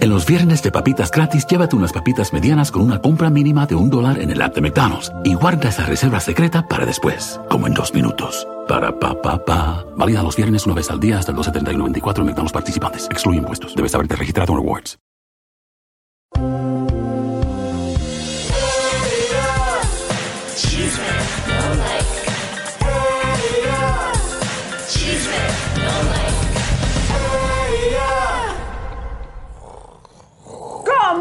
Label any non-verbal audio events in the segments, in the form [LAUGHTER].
En los viernes de papitas gratis, llévate unas papitas medianas con una compra mínima de un dólar en el app de McDonald's y guarda esa reserva secreta para después, como en dos minutos. Para pa pa pa. Válida los viernes una vez al día hasta el 2.79.94 en McDonald's participantes. Excluye impuestos. Debes haberte registrado en Rewards.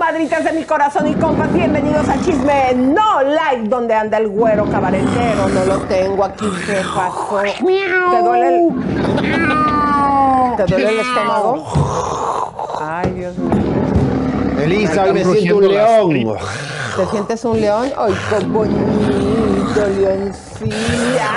Comadritas de mi corazón y compas, bienvenidos a Chisme No Like, donde anda el güero cabaretero. No lo tengo aquí, ¿qué pasó? ¿Te duele el... ¿Te duele el estómago? Ay, Dios mío. Elisa, hoy me siento un león. ¿Te sientes un león? Ay, qué bonito, leoncilla.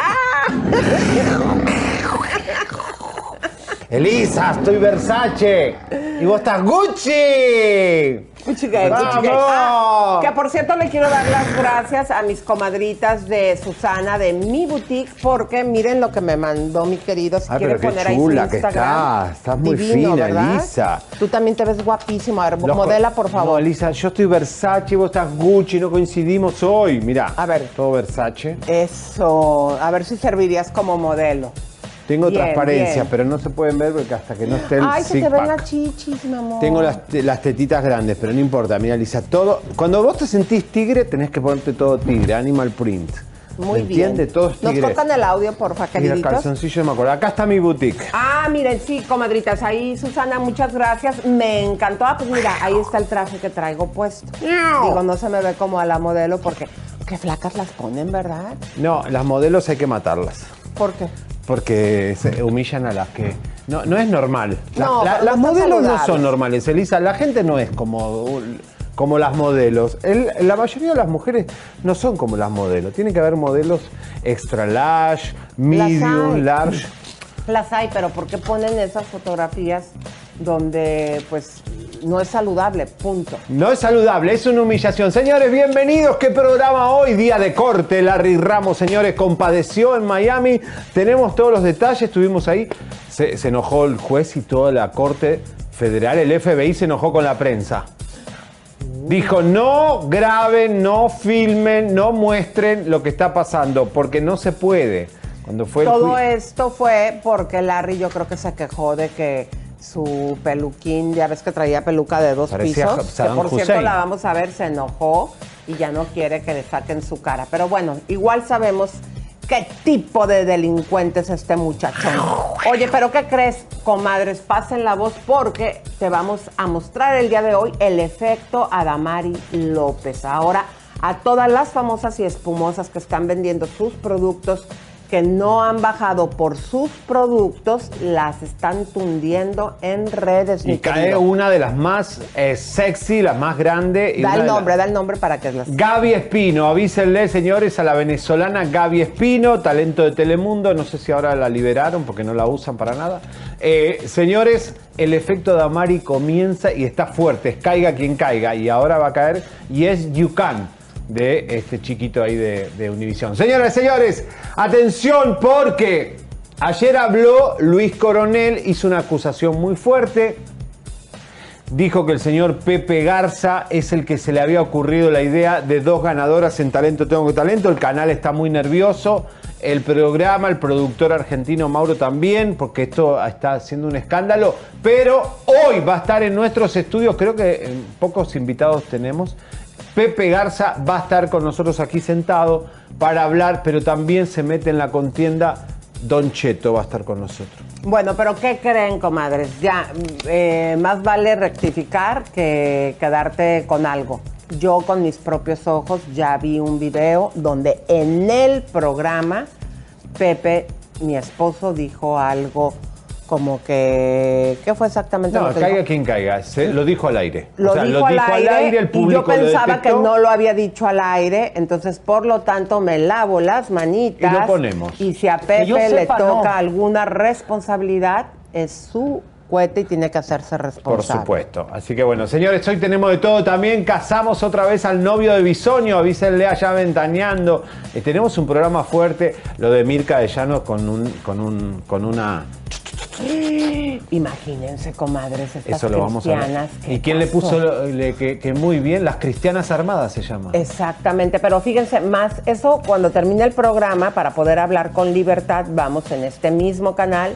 Elisa, estoy Versace. Y vos estás Gucci. Ah, que por cierto le quiero dar las gracias a mis comadritas de Susana de mi boutique porque miren lo que me mandó mi querido. Si Ay, quiere pero qué poner ahí su chula que Instagram. estás. Muy Divino, fina, ¿verdad? Elisa. Tú también te ves guapísimo. A ver, Los- modela, por No, favor. Elisa, yo estoy Versace, vos estás Gucci, no coincidimos hoy. Mirá. A ver. Todo Versace. Eso. A ver si servirías como modelo. Tengo Bien, transparencia, bien. pero no se pueden ver porque hasta que no esté el Ay, se te ven las chichis, mi amor. Tengo las, las tetitas grandes, pero no importa. Mira, Elisa, todo. Cuando vos te sentís tigre, tenés que ponerte todo tigre, animal print. Muy ¿Me bien. entiendes? Todo es Nos cortan el audio, porfa, Mira, queriditos. calzoncillo, me acuerdo. Acá está mi boutique. Ah, miren, sí, comadritas, ahí Susana, muchas gracias. Me encantó. Ah, pues mira, ahí está el traje que traigo puesto. Digo, no se me ve como a la modelo porque qué flacas las ponen, ¿verdad? No, las modelos hay que matarlas. ¿Por qué? Porque se humillan a las que. No, no es normal. La- No, la- pero las no modelos no son normales, Elisa. La gente no es como, como las modelos. El- la mayoría de las mujeres no son como las modelos. Tiene que haber modelos extra large, medium, hay. large. Las hay, pero ¿por qué ponen esas fotografías donde, pues, no es saludable? Punto. No es saludable, es una humillación. Señores, bienvenidos. ¿Qué programa hoy? Día de corte. Larry Ramos, señores, compadeció en Miami. Tenemos todos los detalles, estuvimos ahí. Se, se enojó el juez y toda la corte federal, el FBI se enojó con la prensa. Dijo, no graben, no filmen, no muestren lo que está pasando, porque no se puede. Cuando fue Todo esto fue porque Larry yo creo que se quejó de que su peluquín, ya ves que traía peluca de dos Parecía pisos, que por cierto la vamos a ver, se enojó y ya no quiere que le saquen su cara. Pero bueno, igual sabemos qué tipo de delincuente es este muchachón. Oye, pero ¿qué crees, comadres? Pasen la voz porque te vamos a mostrar el día de hoy el efecto Adamari López. Ahora, a todas las famosas y espumosas que están vendiendo sus productos que no han bajado por sus productos, las están tundiendo en redes. Y cae querido. una de las más eh, sexy, la más grande. y Da el las- nombre, da el nombre para que las... Gaby Espino, avísenle, señores, a la venezolana Gaby Espino, talento de Telemundo. No sé si ahora la liberaron porque no la usan para nada. Eh, señores, el efecto de Amari comienza y está fuerte. Es caiga quien caiga. Y ahora va a caer. Y es Yucán de este chiquito ahí de, Univisión. Señoras y señores, atención porque ayer habló Luis Coronel, hizo una acusación muy fuerte dijo que el señor Pepe Garza es el que se le había ocurrido la idea de dos ganadoras en Talento Tengo Talento. El canal está muy nervioso. El programa, el productor argentino Mauro también, porque esto está haciendo un escándalo. Pero hoy va a estar en nuestros estudios, creo que pocos invitados tenemos. Pepe Garza va a estar con nosotros aquí sentado para hablar, pero también se mete en la contienda. Don Cheto va a estar con nosotros. Bueno, pero ¿qué creen, comadres? Ya, eh, más vale rectificar que quedarte con algo. Yo con mis propios ojos ya vi un video donde en el programa Pepe, mi esposo, dijo algo como que ¿qué fue exactamente No, lo que caiga dijo? quien caiga. Se- lo dijo al aire. Lo, O sea, dijo, al aire, el y público yo pensaba que no lo había dicho al aire, entonces por lo tanto me lavo las manitas. Y lo ponemos. Y si a Pepe le sepa, toca no. alguna responsabilidad, es su cohete y tiene que hacerse Por responsable. supuesto. Así que bueno, señores, hoy tenemos de todo también. Casamos otra vez al novio de Bisoño, avísenle allá ventaneando. Eh, tenemos un programa fuerte, lo de Mirka de Llanos con un, con un, con una. [GASPS] Imagínense, comadres, estas Eso lo vamos a cristianas. ver. ¿qué ¿Y quién le puso le- que, que muy bien? Las cristianas armadas se llama. Exactamente, pero fíjense, más eso cuando termine el programa, para poder hablar con libertad, vamos en este mismo canal,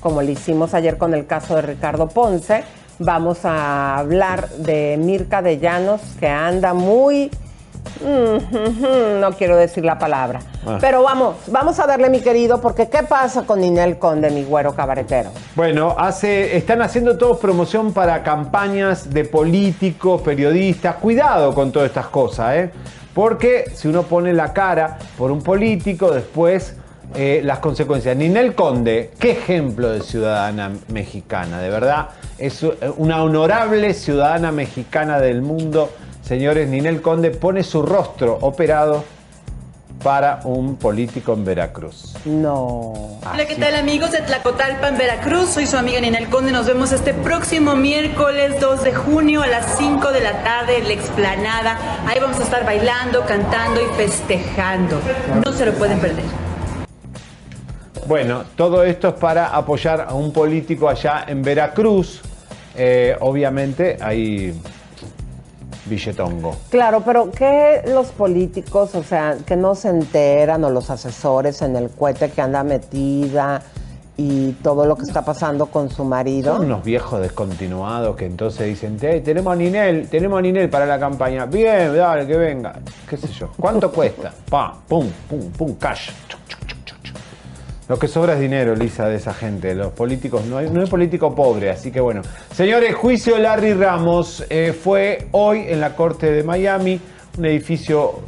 como lo hicimos ayer con el caso de Ricardo Ponce, vamos a hablar de Mirka de Llanos, que anda muy... No quiero decir la palabra. Ah. Pero vamos, vamos a darle, mi querido, porque ¿qué pasa con Ninel Conde, mi güero cabaretero? Bueno, hace, están haciendo todos promoción para campañas de políticos, periodistas. Cuidado con todas estas cosas, ¿eh? Porque si uno pone la cara por un político, después eh, las consecuencias. Ninel Conde, qué ejemplo de ciudadana mexicana, de verdad. Es eh, una honorable ciudadana mexicana del mundo. Señores, Ninel Conde pone su rostro operado para un político en Veracruz. No. Hola, ¿qué tal amigos de Tlacotalpan, Veracruz? Soy su amiga Ninel Conde. Nos vemos este próximo miércoles 2 de junio a las 5 de la tarde en la explanada. Ahí vamos a estar bailando, cantando y festejando. No se lo pueden perder. Bueno, todo esto es para apoyar a un político allá en Veracruz. Eh, obviamente hay billetongo. Claro, pero que los políticos, o sea, que no se enteran o los asesores en el cohete que anda metida y todo lo que está pasando con su marido. Son unos viejos descontinuados que entonces dicen, "Eh, tenemos a Ninel, tenemos a Ninel para la campaña. Bien, dale, que venga. ¿Qué sé yo? ¿Cuánto [LAUGHS] cuesta? Pa, pum, pum, pum, cash. Chuc. Lo que sobra es dinero, Lisa, de esa gente. Los políticos, no hay, no hay político pobre, así que bueno. Señores, juicio Larry Ramos eh, fue hoy en la corte de Miami, un edificio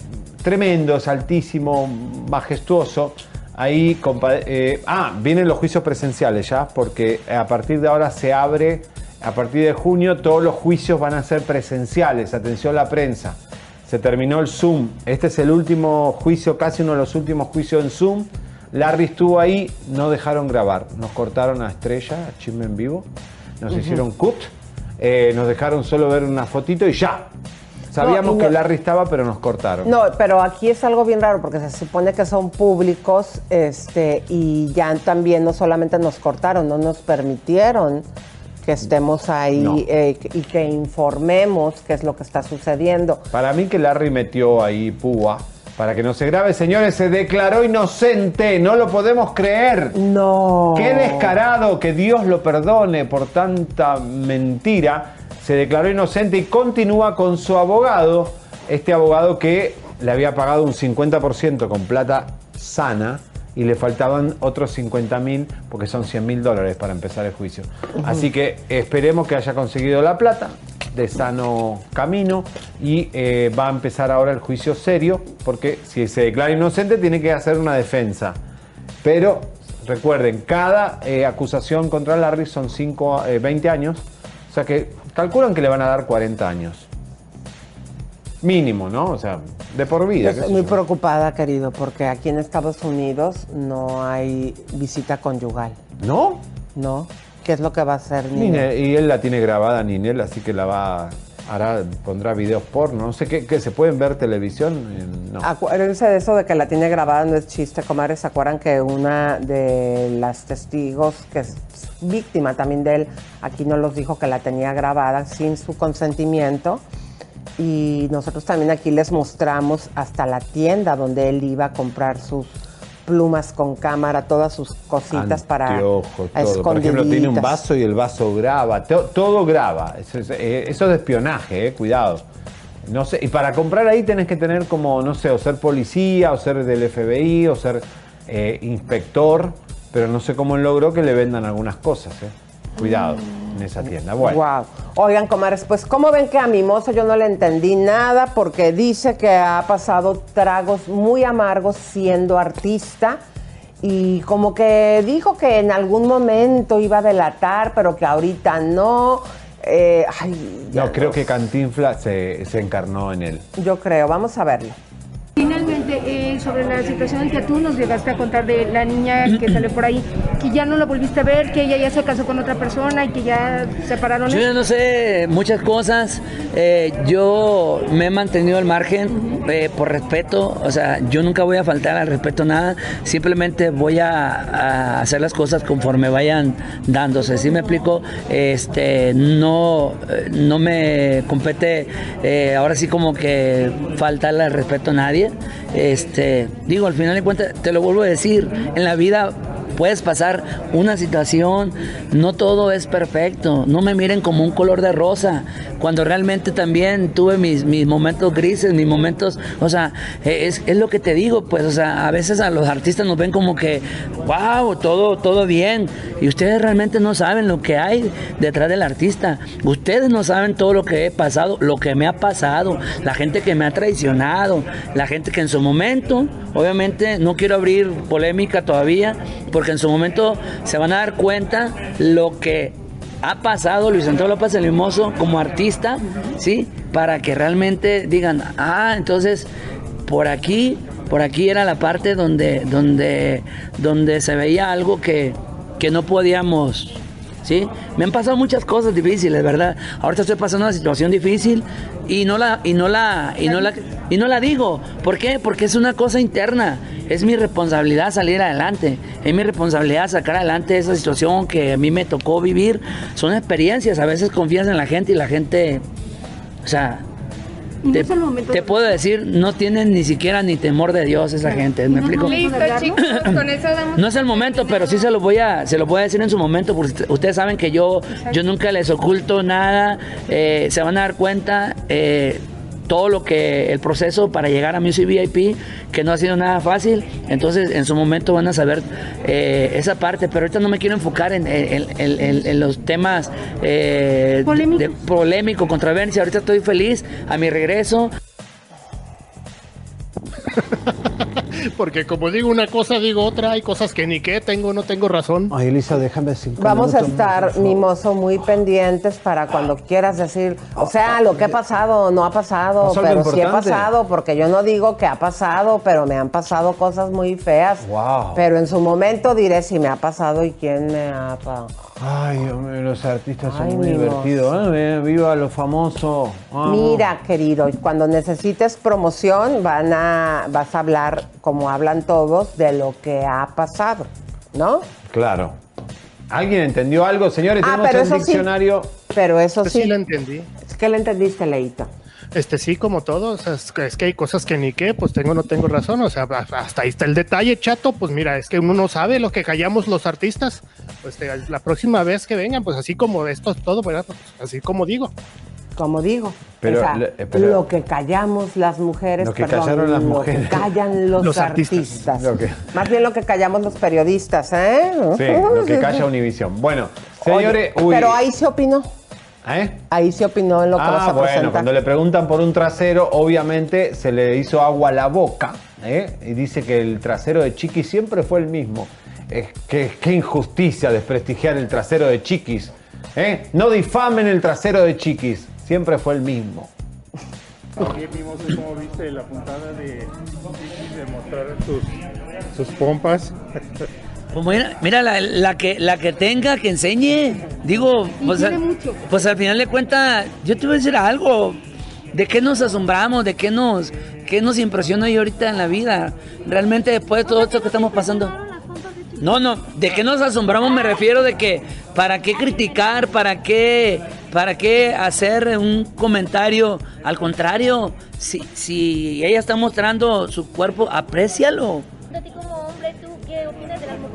tremendo, es altísimo, majestuoso. Ahí, eh, ah, vienen los juicios presenciales ya, porque a partir de ahora se abre, a partir de junio todos los juicios van a ser presenciales. Atención la prensa. Se terminó el Zoom. Este es el último juicio, casi uno de los últimos juicios en Zoom. Larry estuvo ahí, no dejaron grabar. Nos cortaron a Estrella, a Chisme en vivo. Nos hicieron cut. eh, nos dejaron solo ver una fotito y ya. Sabíamos no- que Larry estaba, pero nos cortaron. No, pero aquí es algo bien raro porque se supone que son públicos este, y ya también no solamente nos cortaron, no nos permitieron que estemos ahí No. eh, y que informemos qué es lo que está sucediendo. Para mí que Larry metió ahí púa para que no se grabe. Señores, se declaró inocente. No lo podemos creer. No. Qué descarado, que Dios lo perdone por tanta mentira. Se declaró inocente y continúa con su abogado. Este abogado que le había pagado un 50% con plata sana y le faltaban otros 50 mil porque son 100 mil dólares para empezar el juicio. Así que esperemos que haya conseguido la plata de sano camino y eh, va a empezar ahora el juicio serio porque si se declara inocente tiene que hacer una defensa. Pero recuerden, cada eh, acusación contra Larry son cinco, eh, 20 años. O sea que calculan que le van a dar 40 años. Mínimo, ¿no? O sea, de por vida. Estoy muy preocupada, querido, porque aquí en Estados Unidos no hay visita conyugal, ¿No? ¿no? ¿Qué es lo que va a hacer Ninel? Y él la tiene grabada, Ninel, así que la va hará, pondrá videos porno. No sé qué, qué, se pueden ver televisión. En- No. Acuérdense de eso de que la tiene grabada, no es chiste, comadres. ¿Se acuerdan que una de las testigos, que es víctima también de él, aquí nos los dijo que la tenía grabada sin su consentimiento? Y nosotros también aquí les mostramos hasta la tienda donde él iba a comprar sus plumas con cámara, todas sus cositas para Anteojos, todo. Por ejemplo, tiene un vaso y el vaso graba. To- todo graba. Eso es, eh, eso es de espionaje, eh, cuidado. No sé, y para comprar ahí tenés que tener como, no sé, o ser policía, o ser del FBI, o ser eh, inspector, pero no sé cómo logró que le vendan algunas cosas, eh. Cuidado en esa tienda. Bueno. Wow. Oigan, comadres, pues ¿cómo ven que a Mimosa yo no le entendí nada? Porque dice que ha pasado tragos muy amargos siendo artista y como que dijo que en algún momento iba a delatar, pero que ahorita no. Eh, ay, No, creo que Cantinfla se, se encarnó en él. Yo creo, vamos a verlo. Eh, sobre la situación que tú nos llegaste a contar de la niña que salió por ahí, que ya no la volviste a ver, que ella ya se casó con otra persona y que ya separaron. Yo no sé muchas cosas. eh, yo me he mantenido al margen eh, por respeto. O sea, yo nunca voy a faltar al respeto nada. Simplemente voy a, hacer las cosas conforme vayan dándose. ¿Sí me explico? Este, no, no me compete ahora sí como que faltarle al respeto a nadie. Este, digo, al final de cuentas, te lo vuelvo a decir, en la vida puedes pasar una situación, no todo es perfecto, no me miren como un color de rosa, cuando realmente también tuve mis, mis momentos grises, mis momentos, o sea, es, es lo que te digo, pues, o sea, a veces a los artistas nos ven como que, wow, todo, todo bien, y ustedes realmente no saben lo que hay detrás del artista, ustedes no saben todo lo que he pasado, lo que me ha pasado, la gente que me ha traicionado, la gente que en su momento, obviamente, no quiero abrir polémica todavía, porque en su momento se van a dar cuenta lo que ha pasado Luis Antonio López el Mimoso como artista, ¿sí? Para que realmente digan, ah, entonces por aquí, por aquí era la parte donde, donde, donde se veía algo que, que no podíamos ¿sí? Me han pasado muchas cosas difíciles, ¿verdad? Ahorita estoy pasando una situación difícil y no la y no la y no la y no la digo. ¿Por qué? Porque es una cosa interna. Es mi responsabilidad salir adelante. Es mi responsabilidad sacar adelante esa situación que a mí me tocó vivir. Son experiencias, a veces confías en la gente y la gente o sea, te, es el momento te puedo decir, no tienen ni siquiera ni temor de Dios esa gente, ¿me explico? Listo, chicos, con eso damos. No es el momento, pero sí se lo voy a, se lo voy a decir en su momento, porque usted- ustedes saben que yo, yo nunca les oculto nada. eh, se van a dar cuenta eh, todo lo que el proceso para llegar a Music VIP, que no ha sido nada fácil. Entonces, en su momento van a saber eh, esa parte, pero ahorita no me quiero enfocar en, en- en- en- en los temas eh, Polémicos. de polémico, controversia. Ahorita estoy feliz a mi regreso. [LAUGHS] Porque como digo una cosa, digo otra. Hay cosas que ni qué tengo, no tengo razón. Ay, Elisa, déjame cinco Vamos a estar, mimoso, muy pendientes para cuando quieras decir, o sea, lo que ha pasado no ha pasado, ¿Pasó algo pero sí ha pasado, porque yo no digo que ha pasado, pero me han pasado cosas muy feas. Wow. Pero en su momento diré si me ha pasado y quién me ha pasado. Ay, hombre, los artistas son muy divertidos. ¿eh? Viva lo famoso. Vamos. Mira, querido, cuando necesites promoción, van a, vas a hablar, como hablan todos, de lo que ha pasado, ¿no? Claro. ¿Alguien entendió algo, señores? Ah, Tenemos pero el eso sí. diccionario. Pero eso Pues sí. sí la entendí. ¿Qué le entendiste, Leito? Este sí, como todo, o sea, es, que, es que hay cosas que ni qué, pues tengo o no tengo razón, o sea, hasta ahí está el detalle, chato, pues mira, es que uno no sabe lo que callamos los artistas, pues eh, la próxima vez que vengan, pues así como esto es todo, ¿verdad? Pues, así como digo. Como digo, Pero o sea, le- eh, pero- lo que callamos las mujeres, Lo que perdón, callaron las lo mujeres. que callan [LAUGHS] los, Los artistas. artistas. Lo que- Más bien lo que callamos los periodistas, ¿eh? Sí, lo que calla Univisión. Bueno, Oye, señores. uy, pero ahí se opinó. ¿Eh? Ahí se opinó en lo que vas Ah, a bueno, presentar. cuando le preguntan por un trasero, obviamente se le hizo agua a la boca. ¿eh? Y dice que el trasero de Chiquis siempre fue el mismo. Es que qué injusticia desprestigiar el trasero de Chiquis. ¿eh? No difamen el trasero de Chiquis. Siempre fue el mismo. Oye, Mimoso, ¿cómo viste la puntada de de mostrar sus, sus pompas? Pues mira, mira la, la que la que tenga que enseñe. Digo, pues, tiene al- mucho. pues al final de cuentas, yo te voy a decir algo. ¿De qué nos asombramos? ¿De qué nos, qué nos impresiona hoy ahorita en la vida? Realmente después de todo esto que estamos pasando. No, no, ¿de qué nos asombramos? Me refiero de que para qué criticar, para qué, para qué hacer un comentario. Al contrario, si, si ella está mostrando su cuerpo, aprécialo.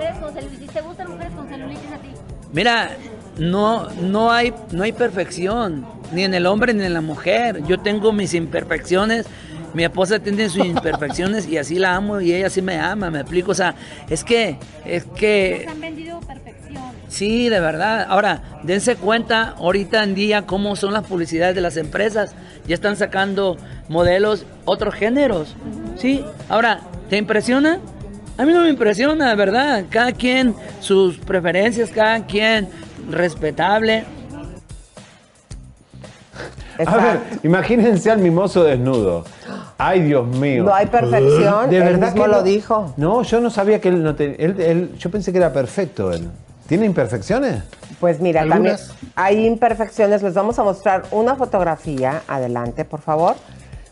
Mujeres con celulitis? ¿Te gustan mujeres con celulitis a ti? Mira, no, no hay, no hay perfección, ni en el hombre ni en la mujer. Yo tengo mis imperfecciones, mi esposa tiene sus [LAUGHS] imperfecciones y así la amo y ella sí me ama, me explico. O sea, es que, es que Nos han vendido perfección. Sí, de verdad. Ahora, dense cuenta ahorita en día cómo son las publicidades de las empresas. Ya están sacando modelos, otros géneros. Sí. Ahora, ¿te impresiona? A mí no me impresiona, de verdad. Cada quien, sus preferencias, cada quien respetable. A ver, imagínense al mimoso desnudo. Ay, Dios mío. No hay perfección, De él verdad mismo que lo no- dijo. No, yo no sabía que él no tenía. Él, él- yo pensé que era perfecto él. ¿Tiene imperfecciones? Pues mira, ¿Algunas? también hay imperfecciones. Les vamos a mostrar una fotografía. Adelante, por favor.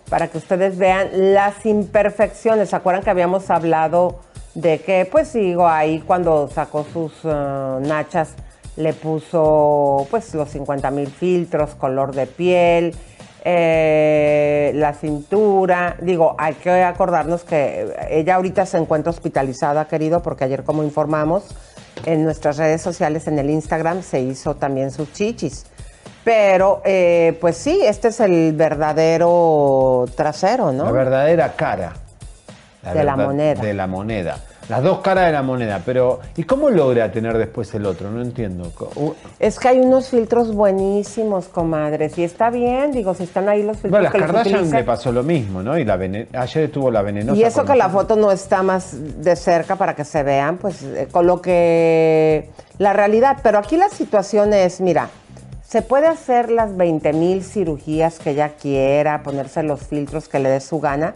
Para que ustedes vean las imperfecciones. ¿Se acuerdan que habíamos hablado de que, pues sigo ahí cuando sacó sus eh, nachas, le puso pues los 50 mil filtros, color de piel, eh, la cintura. Digo, hay que acordarnos que ella ahorita se encuentra hospitalizada, querido, porque ayer como informamos en nuestras redes sociales, en el Instagram, se hizo también sus chichis. Pero, eh, pues sí, este es el verdadero trasero, ¿no? La verdadera cara. De la moneda. De la moneda. Las dos caras de la moneda. Pero, ¿y cómo logra tener después el otro? No entiendo. Uh, Es que hay unos filtros buenísimos, comadres, y está bien, digo, si están ahí los filtros Bueno, a las Kardashian le pasó lo mismo, ¿no? Y la ayer estuvo la venenosa. Y eso que la foto no está más de cerca para que se vean, pues eh, con lo que la realidad. Pero aquí la situación es, mira, se puede hacer las 20 mil cirugías que ella quiera, ponerse los filtros que le dé su gana.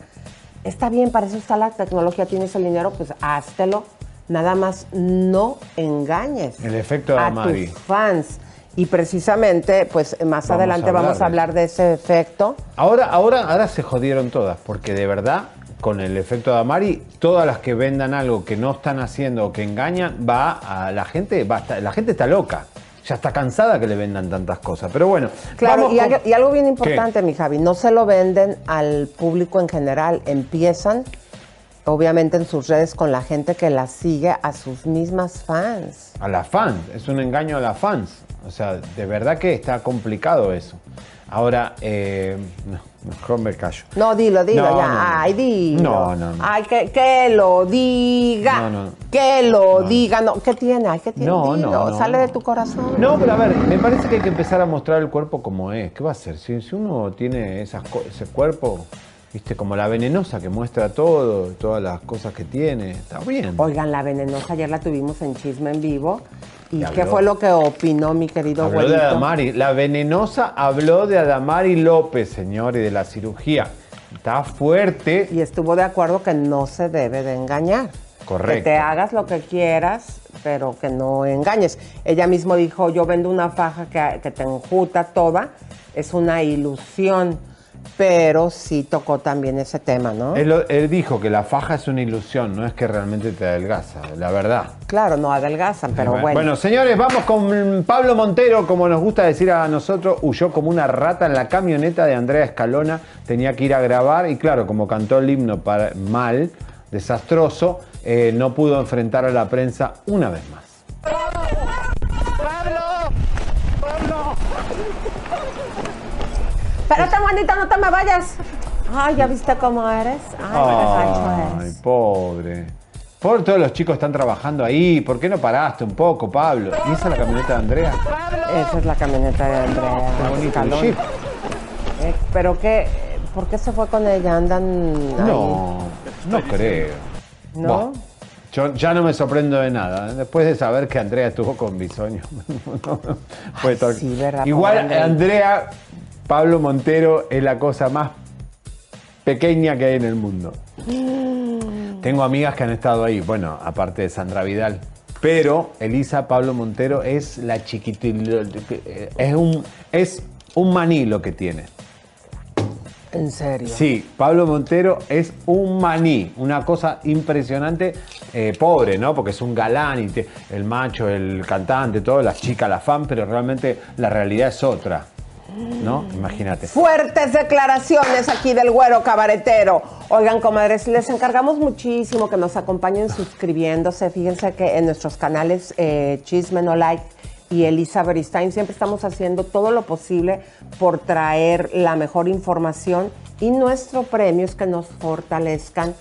Está bien, para eso está la tecnología, tienes el dinero, pues háztelo. Nada más no engañes El efecto de a tus fans. Y precisamente, pues más Vamos adelante vamos a hablar de ese efecto. Ahora, ahora, ahora se jodieron todas, porque de verdad, con el efecto de Amari, todas las que vendan algo que no están haciendo o que engañan, va a la gente, va a estar- la gente está loca. Ya está cansada que le vendan tantas cosas. Pero bueno, Claro, y, con- y algo bien ¿Qué? importante, mi Javi, no se lo venden al público en general, empiezan obviamente en sus redes con la gente que las sigue, a sus mismas fans. A las fans, es un engaño a las fans. O sea, de verdad que está complicado eso. Ahora, eh, no, mejor me callo. No, dilo, dilo, No, ya. no. Ay, dilo. No, no, no. Ay, que, que lo diga. No, no. Que lo diga. No, ¿qué tiene? Ay, ¿qué tiene? No, dilo. no, Sale de tu corazón. No, pero a ver, me parece que hay que empezar a mostrar el cuerpo como es. ¿Qué va a hacer? Si, si uno tiene esas, ese cuerpo, viste, como la venenosa que muestra todo, todas las cosas que tiene, está bien. Oigan, la venenosa ayer la tuvimos en Chisme en Vivo. ¿Y qué fue lo que opinó mi querido Habló de? Adamari. La venenosa habló de Adamari López, señor, y de la cirugía. Está fuerte. Y estuvo de acuerdo que no se debe de engañar. Correcto. Que te hagas lo que quieras, pero que no engañes. Ella mismo dijo, yo vendo una faja que, que te enjuta toda, es una ilusión, pero sí tocó también ese tema, ¿no? Él, dijo que la faja es una ilusión, no es que realmente te adelgaza, la verdad. Claro, no adelgazan, pero bueno. señores, vamos con Pablo Montero, como nos gusta decir a nosotros, huyó como una rata en la camioneta de Andrea Escalona, tenía que ir a grabar y claro, como cantó el himno para, mal, desastroso, eh, no pudo enfrentar a la prensa una vez más. Espérate, Juanita, no te me vayas. Ay, ¿ya viste cómo eres? Ay, Ay, pobre. Por todos los chicos están trabajando ahí, ¿por qué no paraste un poco, Pablo? ¿Y esa es la camioneta de Andrea? Esa es la camioneta de Andrea. Qué bonito, el Escalona. Jeep. Eh, pero qué, ¿por qué se fue con ella? Andan ahí. No, no creo. ¿No? Yo ya no me sorprendo de nada. ¿eh? Después de saber que Andrea estuvo con Bisoño. [LAUGHS] Estar- sí, ¿verdad? Igual Andrea. Pablo Montero es la cosa más pequeña que hay en el mundo. Tengo amigas que han estado ahí, bueno, aparte de Sandra Vidal. Pero Elisa Pablo Montero es la chiquitilla, es un, es un maní lo que tiene. ¿En serio? Sí, Pablo Montero es un maní, una cosa impresionante, eh, pobre, ¿no? Porque es un galán y te- el macho, el cantante, todo, las chicas, la fan, pero realmente la realidad es otra, ¿no? Imagínate. Fuertes declaraciones aquí del güero cabaretero. Oigan, comadres, les encargamos muchísimo que nos acompañen suscribiéndose. Fíjense que en nuestros canales eh, Chisme No Like y Elisa Beristain siempre estamos haciendo todo lo posible por traer la mejor información y nuestro premio es que nos fortalezcan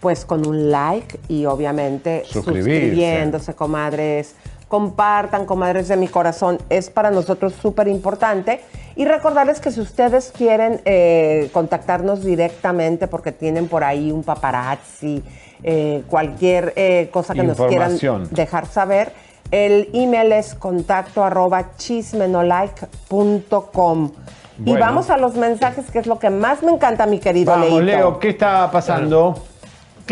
pues con un like y obviamente suscribiéndose, comadres. Compartan, comadres de mi corazón. Es para nosotros súper importante. Y recordarles que si ustedes quieren eh, contactarnos directamente porque tienen por ahí un paparazzi, eh, cualquier eh, cosa que nos quieran dejar saber, el email es contacto arroba chismenolike.com. Y Bueno. vamos a los mensajes, que es lo que más me encanta, mi querido Vamos, Leito. Leo, ¿qué está pasando?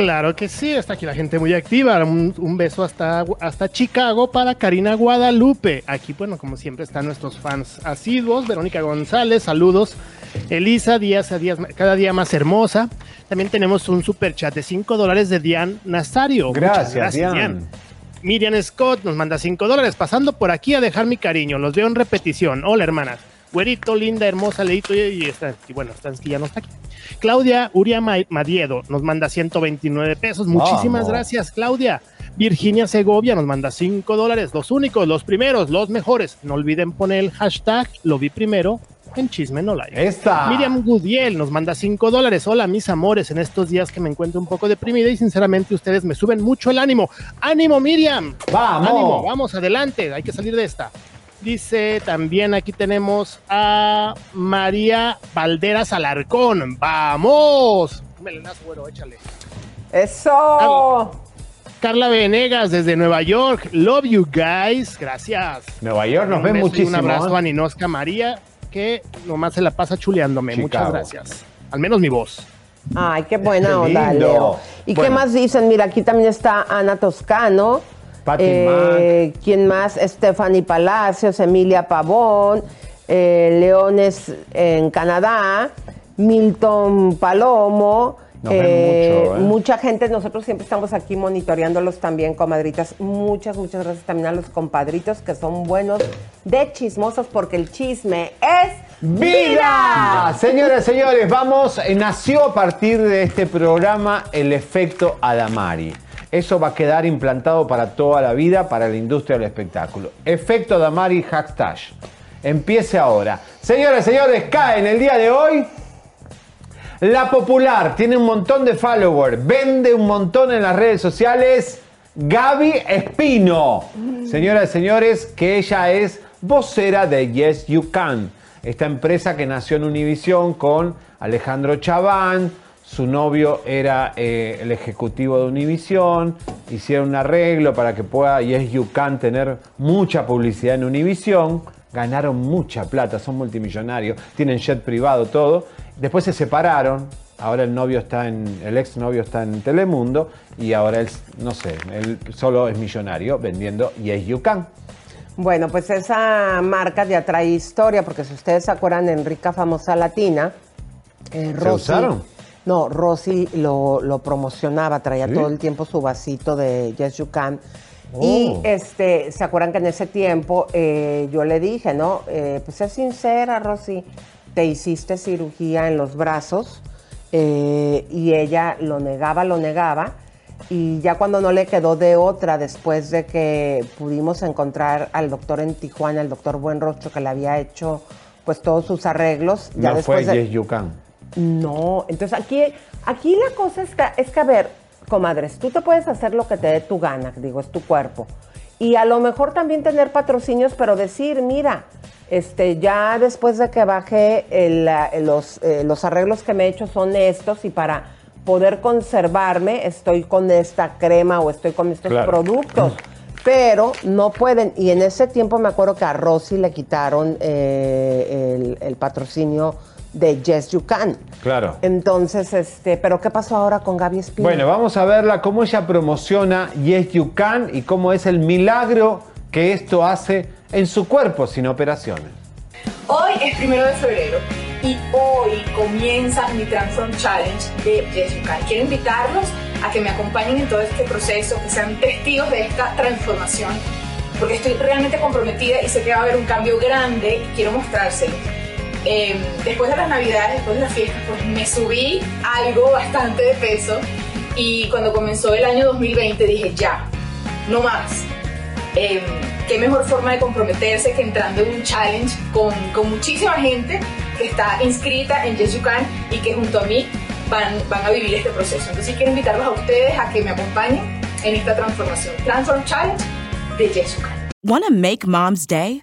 Claro que sí, está aquí la gente muy activa. Un, un beso hasta, hasta Chicago para Karina Guadalupe. Aquí, bueno, como siempre están nuestros fans asiduos. Verónica González, saludos. Elisa, días a días, cada día más hermosa. También tenemos un super chat de 5 dólares de Diane Nazario. Muchas Gracias, Diane. Diane. Miriam Scott nos manda 5 dólares, pasando por aquí a dejar mi cariño. Los veo en repetición. Hola, hermanas. Güerito, linda, hermosa, leito y, está, y bueno, que ya no está aquí. Claudia Uria Ma- Madiedo nos manda 129 pesos. Muchísimas gracias, Claudia. Virginia Segovia nos manda 5 dólares. Los únicos, los primeros, los mejores. No olviden poner el hashtag lo vi primero en Chisme No Like. Esta. Miriam Gudiel nos manda 5 dólares. Hola, mis amores, en estos días que me encuentro un poco deprimida y sinceramente ustedes me suben mucho el ánimo. ¡Ánimo, Miriam! Vamos. ¡Ánimo! Vamos, adelante, hay que salir de esta. Dice también aquí tenemos a María Valderas Alarcón. ¡Vamos! Melenazo, güero, échale. ¡Eso! Carla Venegas desde Nueva York. Love you guys. Gracias. Nueva York nos ven muchísimo. Un abrazo ¿eh? a Ninoska María, que nomás se la pasa chuleándome. Muchas gracias. Al menos mi voz. Ay, qué buena Qué onda, lindo. Leo. ¿Y qué Bueno. más dicen? Mira, aquí también está Ana Toscano. Eh, ¿Quién más? Stephanie Palacios, Emilia Pavón, eh, Leones en Canadá, Milton Palomo. Ven eh, mucho, ¿eh? Mucha gente, nosotros siempre estamos aquí monitoreándolos también, comadritas. Muchas, muchas gracias también a los compadritos que son buenos de chismosos porque el chisme es ¡Vida! Señoras y señores, vamos, nació a partir de este programa el efecto Adamari. Eso va a quedar implantado para toda la vida, para la industria del espectáculo. Efecto Adamari hashtag. Empiece ahora. Señoras y señores, cae en el día de hoy la popular, tiene un montón de followers, vende un montón en las redes sociales. Gaby Espino. Señoras y señores, que ella es vocera de Yes You Can, esta empresa que nació en Univision con Alejandro Chaván. Su novio era eh, el ejecutivo de Univision. Hicieron un arreglo para que pueda Yes You Can tener mucha publicidad en Univision. Ganaron mucha plata, son multimillonarios, tienen jet privado, todo. Después se separaron. Ahora el novio está en, el ex novio está en Telemundo y ahora él, no sé, él solo es millonario vendiendo Yes You Can. Bueno, pues esa marca ya trae historia, porque si ustedes se acuerdan en Rica Famosa Latina, eh, ¿Se Rosy- usaron? No, Rosy lo, lo promocionaba, traía ¿Sí? todo el tiempo su vasito de Yes You Can. Y Oh. este, ¿se acuerdan que en ese tiempo eh, yo le dije, no? Eh, pues es sincera, Rosy, te hiciste cirugía en los brazos eh, y ella lo negaba, lo negaba. Y ya cuando no le quedó de otra, después de que pudimos encontrar al doctor en Tijuana, el doctor Buenrostro, que le había hecho pues todos sus arreglos, ya no después fue de... Yes You Can. No, entonces aquí, aquí la cosa está, es que a ver, comadres, tú te puedes hacer lo que te dé tu gana, digo, es tu cuerpo. Y a lo mejor también tener patrocinios, pero decir, mira, este, ya después de que el, la- los, eh, los arreglos que me he hecho son estos y para poder conservarme estoy con esta crema o estoy con estos Claro. productos. Pero no pueden. Y en ese tiempo me acuerdo que a Rosy le quitaron eh, el, el patrocinio de Yes You Can. Claro. Entonces, este, pero ¿qué pasó ahora con Gaby Espino? Bueno, vamos a verla cómo ella promociona Yes You Can y cómo es el milagro que esto hace en su cuerpo sin operaciones. Hoy es primero de febrero y hoy comienza mi Transform Challenge de Yes You Can. Quiero invitarlos a que me acompañen en todo este proceso, que sean testigos de esta transformación, porque estoy realmente comprometida y sé que va a haber un cambio grande y quiero mostrárselo. Eh, después de las navidades, después de las fiestas, pues me subí algo bastante de peso y cuando comenzó el año 2020 dije ya, no más. Eh, qué mejor forma de comprometerse que entrando en un challenge con, con muchísima gente que está inscrita en Yes You Can y que junto a mí van, van a vivir este proceso. Entonces quiero invitarlos a ustedes a que me acompañen en esta transformación. Transform Challenge de Yes You Can. Want to make mom's day?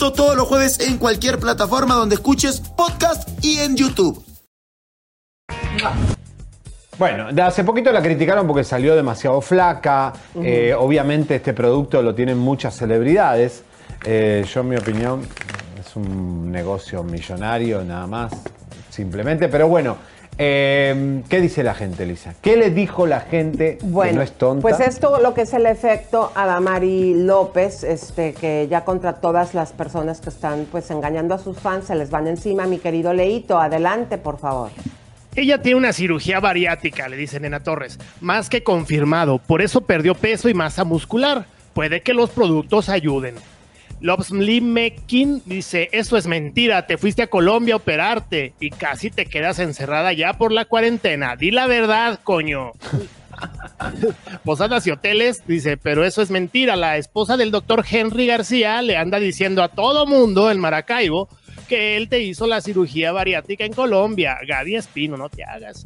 Esto todos los jueves en cualquier plataforma donde escuches podcast y en YouTube. Bueno, de hace poquito la criticaron porque salió demasiado flaca. Eh, obviamente este producto lo tienen muchas celebridades. Eh, yo en mi opinión es un negocio millonario nada más, simplemente. Pero bueno, eh, ¿qué dice la gente, Lisa? ¿Qué le dijo la gente que Bueno, no es tonta? pues esto lo que es el efecto Adamari López, este, que ya contra todas las personas que están pues engañando a sus fans se les van encima. Mi querido Leito, adelante, por favor. Ella tiene una cirugía bariátrica, le dice Nena Torres, más que confirmado, por eso perdió peso y masa muscular. Puede que los productos ayuden. Mekin dice, eso es mentira, te fuiste a Colombia a operarte y casi te quedas encerrada ya por la cuarentena. Di la verdad, coño. [LAUGHS] Posadas y hoteles, dice, pero eso es mentira. La esposa del doctor Henry García le anda diciendo a todo mundo en Maracaibo que él te hizo la cirugía bariátrica en Colombia. Gaby Espino, no te hagas.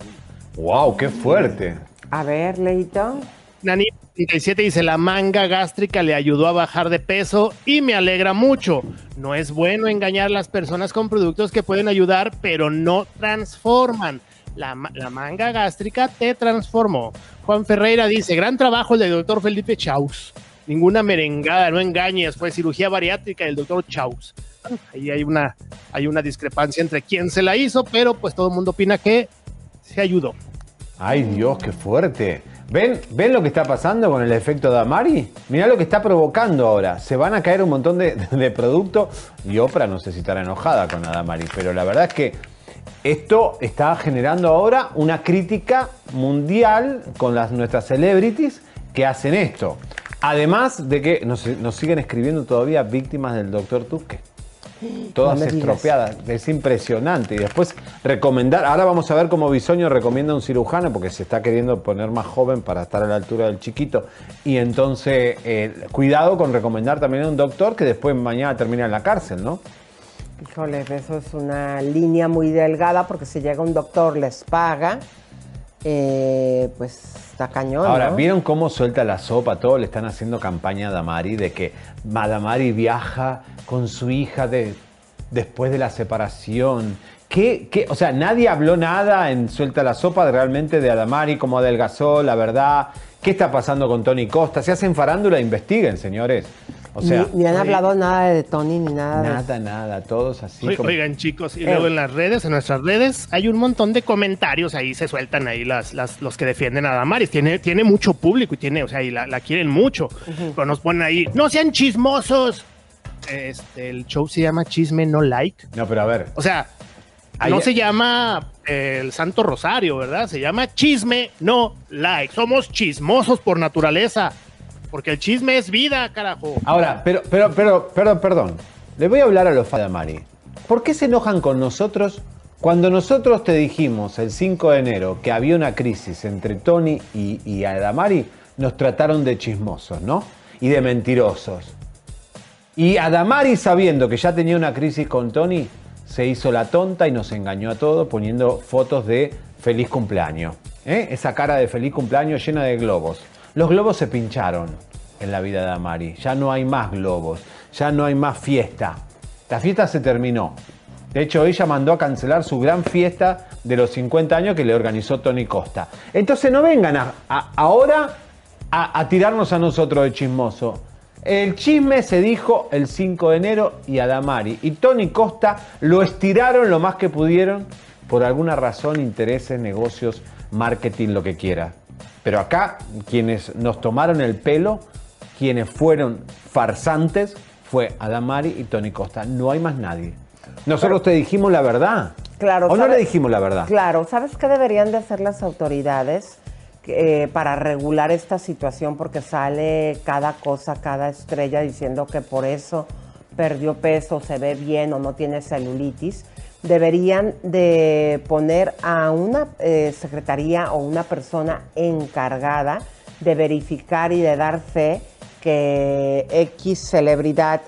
¡Wow! ¡Qué fuerte! A ver, Leito. Nani 37 dice, la manga gástrica le ayudó a bajar de peso y me alegra mucho. No es bueno engañar a las personas con productos que pueden ayudar, pero no transforman. La, la manga gástrica te transformó. Juan Ferreira dice, gran trabajo el del doctor Felipe Chaus. Ninguna merengada, no engañes, fue cirugía bariátrica del doctor Chaus. Ahí hay una, hay una discrepancia entre quién se la hizo, pero pues todo el mundo opina que se ayudó. ¡Ay, Dios, qué fuerte! ¿Ven, ¿Ven lo que está pasando con el efecto Damari? Mirá lo que está provocando ahora. Se van a caer un montón de, [LAUGHS] de productos y Oprah no sé si estará enojada con Adamari, pero la verdad es que esto está generando ahora una crítica mundial con las, nuestras celebrities que hacen esto. Además de que nos, siguen escribiendo todavía víctimas del doctor Tusque. Todas No estropeadas. Es impresionante. Y después recomendar. Ahora vamos a ver cómo Bisoño recomienda un cirujano porque se está queriendo poner más joven para estar a la altura del chiquito. Y entonces, eh, cuidado con recomendar también a un doctor que después mañana termina en la cárcel, ¿no? Híjole, eso es una línea muy delgada porque si llega un doctor, les paga, eh, pues está cañón. Ahora, ¿no? ¿vieron cómo suelta la sopa? Todo le están haciendo campaña a Damari de que Damari viaja con su hija de, después de la separación. ¿Qué, qué? O sea, nadie habló nada en Suelta la Sopa de realmente de Adamari, cómo adelgazó, la verdad. ¿Qué está pasando con Tony Costa? Si hacen farándula, investiguen, señores. O sea, ni, ni han hablado nada de Tony ni nada de nada, nada, todos así Oi- como... Oigan, chicos, y Eh. luego en las redes, en nuestras redes, hay un montón de comentarios ahí, se sueltan ahí las, las- los que defienden a Damaris. Tiene, tiene mucho público y tiene, o sea, y la, la quieren mucho. Pero nos ponen ahí, no sean chismosos. Este, el show se llama Chisme No Like. No, pero a ver, O sea, Ahí- no se llama eh, el Santo Rosario, ¿verdad? Se llama Chisme No Like. Somos chismosos por naturaleza. Porque el chisme es vida, carajo. Ahora, pero, pero, pero, perdón, perdón. Le voy a hablar a los fans de Amari. ¿Por qué se enojan con nosotros cuando nosotros te dijimos el 5 de enero que había una crisis entre Tony y, y Adamari? Nos trataron de chismosos, ¿no? Y de mentirosos. Y Adamari, sabiendo que ya tenía una crisis con Tony, se hizo la tonta y nos engañó a todos poniendo fotos de feliz cumpleaños. ¿eh? Esa cara de feliz cumpleaños llena de globos. Los globos se pincharon en la vida de Amari. Ya no hay más globos, ya no hay más fiesta. La fiesta se terminó. De hecho, ella mandó a cancelar su gran fiesta de los 50 años que le organizó Tony Costa. Entonces no vengan a- a- ahora a, a tirarnos a nosotros de chismoso. El chisme se dijo el 5 de enero y Adamari y Tony Costa lo estiraron lo más que pudieron por alguna razón, intereses, negocios, marketing, lo que quiera. Pero acá quienes nos tomaron el pelo, quienes fueron farsantes, fue Adamari y Tony Costa. No hay más nadie. Nosotros te dijimos la verdad. Claro. ¿O no le dijimos la verdad? Claro, ¿sabes qué deberían de hacer las autoridades eh, para regular esta situación? Porque sale cada cosa, cada estrella diciendo que por eso perdió peso, se ve bien o no tiene celulitis. Deberían de poner a una eh, secretaría o una persona encargada de verificar y de dar fe que X celebridad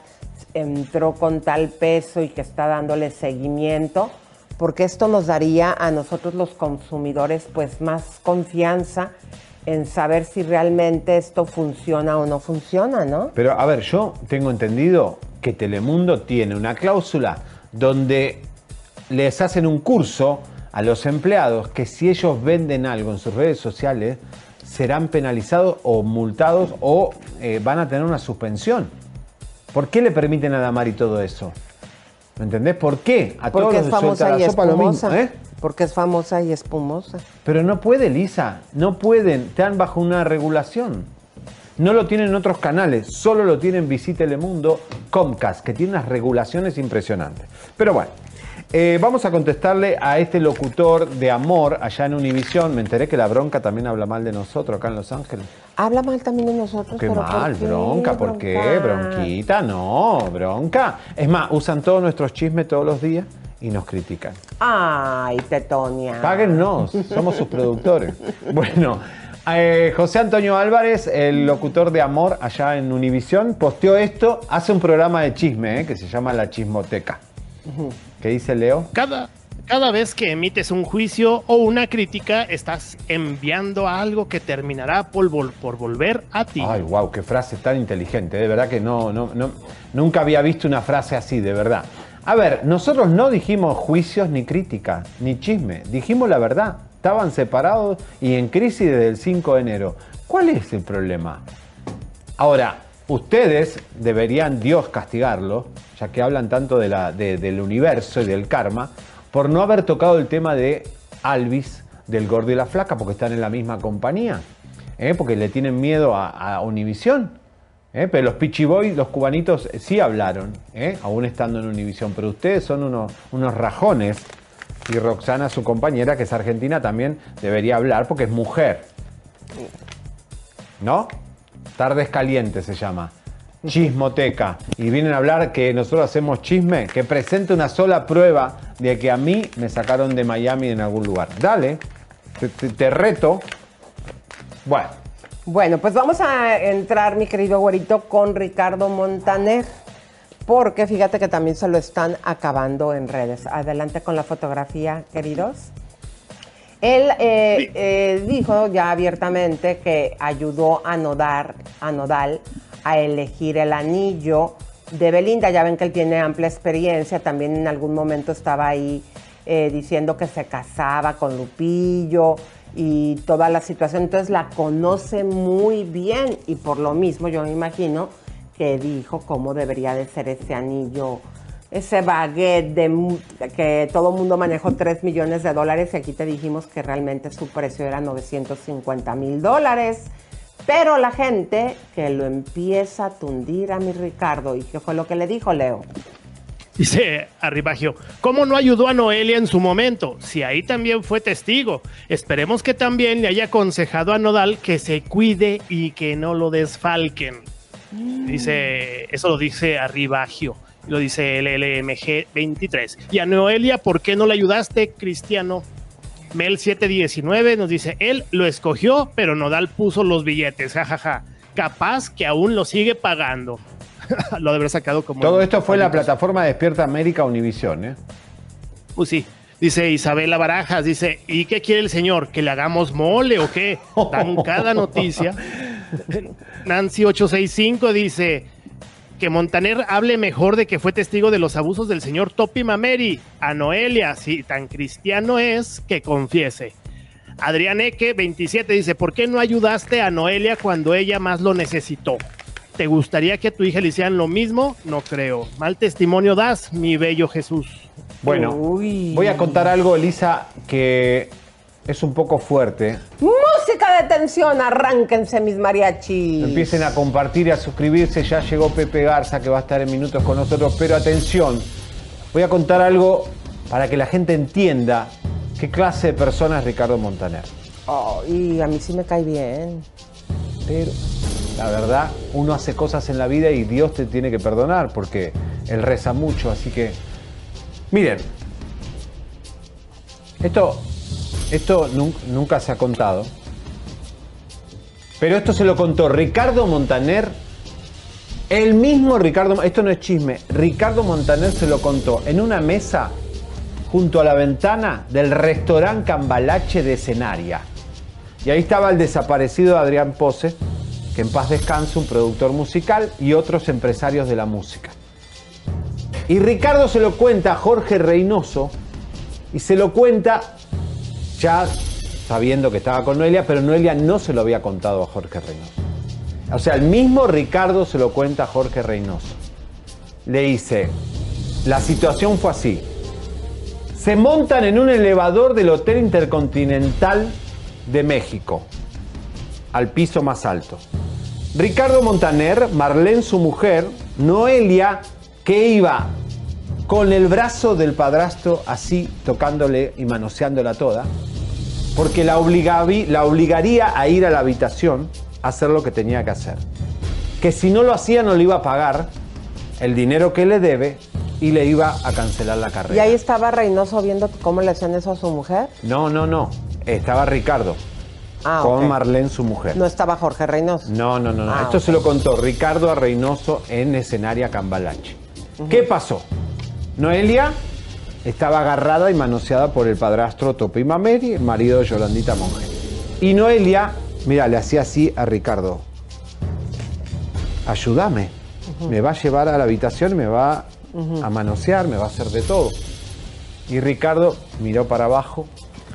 entró con tal peso y que está dándole seguimiento, porque esto nos daría a nosotros los consumidores pues más confianza en saber si realmente esto funciona o no funciona, ¿no? Pero a ver, yo tengo entendido que Telemundo tiene una cláusula donde les hacen un curso a los empleados que si ellos venden algo en sus redes sociales serán penalizados o multados o eh, van a tener una suspensión. ¿Por qué le permiten a Damari todo eso? ¿Me entendés? ¿Por qué? A Porque es famosa la y sopa lo mismo, espumosa. ¿eh? Porque es famosa y espumosa. Pero no puede, Lisa. No pueden. Están bajo una regulación. No lo tienen otros canales. Solo lo tienen Visita Telemundo, Comcast, que tiene unas regulaciones impresionantes. Pero bueno. Eh, vamos a contestarle a este locutor de amor allá en Univisión. Me enteré que la bronca también habla mal de nosotros acá en Los Ángeles. Habla mal también de nosotros. Qué pero mal, ¿por qué, bronca, ¿por qué? bronca? Bronquita, no, bronca. Es más, usan todos nuestros chismes todos los días y nos critican. Ay, Tetonia. Páguennos, somos sus productores. [LAUGHS] Bueno, eh, José Antonio Álvarez, el locutor de Amor allá en Univisión, posteó esto, hace un programa de chisme eh, que se llama La Chismoteca. ¿Qué dice Leo? Cada, cada vez que emites un juicio o una crítica, estás enviando algo que terminará por, vol- por volver a ti. Ay, wow, qué frase tan inteligente. De verdad que no, no, no, nunca había visto una frase así, de verdad. A ver, nosotros no dijimos juicios ni crítica, ni chisme. Dijimos la verdad. Estaban separados y en crisis desde el 5 de enero. ¿Cuál es el problema? Ahora, ustedes deberían Dios castigarlo, ya que hablan tanto del universo y del karma, por no haber tocado el tema de Alvis, del gordo y la flaca, porque están en la misma compañía. ¿eh? Porque le tienen miedo a, a Univisión. ¿eh? Pero los Pichi Boys, los cubanitos, eh, sí hablaron, aún estando en Univisión. Pero ustedes son unos rajones. Y Roxana, su compañera, que es argentina, también debería hablar porque es mujer. ¿No? Tardes Calientes se llama. Chismoteca. Y vienen a hablar que nosotros hacemos chisme. Que presente una sola prueba de que a mí me sacaron de Miami en algún lugar. Dale. Te, te- reto. Bueno. Bueno, pues vamos a entrar, mi querido güerito, con Ricardo Montaner, porque fíjate que también se lo están acabando en redes. Adelante con la fotografía, queridos. Él eh, eh, dijo ya abiertamente que ayudó a, Nodar, a Nodal a elegir el anillo de Belinda. Ya ven que él tiene amplia experiencia, también en algún momento estaba ahí eh, diciendo que se casaba con Lupillo y toda la situación. Entonces la conoce muy bien y por lo mismo yo me imagino que dijo cómo debería de ser ese anillo, ese baguette de, que todo el mundo manejó 3 millones de dólares y aquí te dijimos que realmente su precio era 950 mil dólares. Pero la gente que lo empieza a tundir a mi Ricardo, ¿y qué fue lo que le dijo Leo? Dice Arribagio, ¿cómo no ayudó a Noelia en su momento? Si ahí también fue testigo. Esperemos que también le haya aconsejado a Nodal que se cuide y que no lo desfalquen. Dice, eso lo dice Arribagio, lo dice el LMG 23. Y a Noelia, ¿por qué no le ayudaste, Cristiano? Mel 719 nos dice, él lo escogió, pero Nodal puso los billetes, jajaja. Capaz que aún lo sigue pagando. [LAUGHS] lo de haber sacado como... Todo esto fue la plataforma Despierta América Univisión, ¿eh? Pues sí. Dice Isabela Barajas, dice, ¿y qué quiere el señor? ¿Que le hagamos mole o qué? Dan [LAUGHS] cada noticia. Nancy 865 dice que Montaner hable mejor de que fue testigo de los abusos del señor Topi Mameri. A Noelia, si tan cristiano es, que confiese. Adrián Eque 27 dice, ¿por qué no ayudaste a Noelia cuando ella más lo necesitó? ¿Te gustaría que a tu hija le hicieran lo mismo? No creo. Mal testimonio das, mi bello Jesús. Bueno, voy a contar algo, Elisa, que es un poco fuerte. Música de tensión, arránquense mis mariachis. Empiecen a compartir y a suscribirse. Ya llegó Pepe Garza que va a estar en minutos con nosotros. Pero atención, voy a contar algo para que la gente entienda qué clase de persona es Ricardo Montaner. Oh, y a mí sí me cae bien. Pero la verdad, uno hace cosas en la vida y Dios te tiene que perdonar porque Él reza mucho. Así que, miren, esto, esto nun- nunca se ha contado. Pero esto se lo contó Ricardo Montaner. El mismo Ricardo, esto no es chisme, Ricardo Montaner se lo contó en una mesa junto a la ventana del restaurante Cambalache de Escenaria. Y ahí estaba el desaparecido Adrián Pose, que en paz descanse, un productor musical y otros empresarios de la música. Y Ricardo se lo cuenta a Jorge Reynoso y se lo cuenta ya sabiendo que estaba con Noelia, pero Noelia no se lo había contado a Jorge Reynoso. O sea, el mismo Ricardo se lo cuenta a Jorge Reynoso. Le dice, la situación fue así. Se montan en un elevador del Hotel Intercontinental de México, al piso más alto. Ricardo Montaner, Marlene su mujer, Noelia, que iba con el brazo del padrastro así tocándole y manoseándola toda, porque la, la obligaría a ir a la habitación a hacer lo que tenía que hacer. Que si no lo hacía no le iba a pagar el dinero que le debe y le iba a cancelar la Y carrera. ahí estaba Reynoso viendo cómo le hacían eso a su mujer. No, no, no. Estaba Ricardo Ah, con. Marlene su mujer. No estaba Jorge Reynoso. No, no, no, no. Ah, Esto se lo contó Ricardo a Reynoso en escenaria Cambalache. ¿Qué pasó? Noelia estaba agarrada y manoseada por el padrastro Topi Mameri, el marido de Yolandita Monge. Y Noelia, mira, le hacía así a Ricardo. Ayúdame. Me va a llevar a la habitación y me va a manosear, me va a hacer de todo. Y Ricardo miró para abajo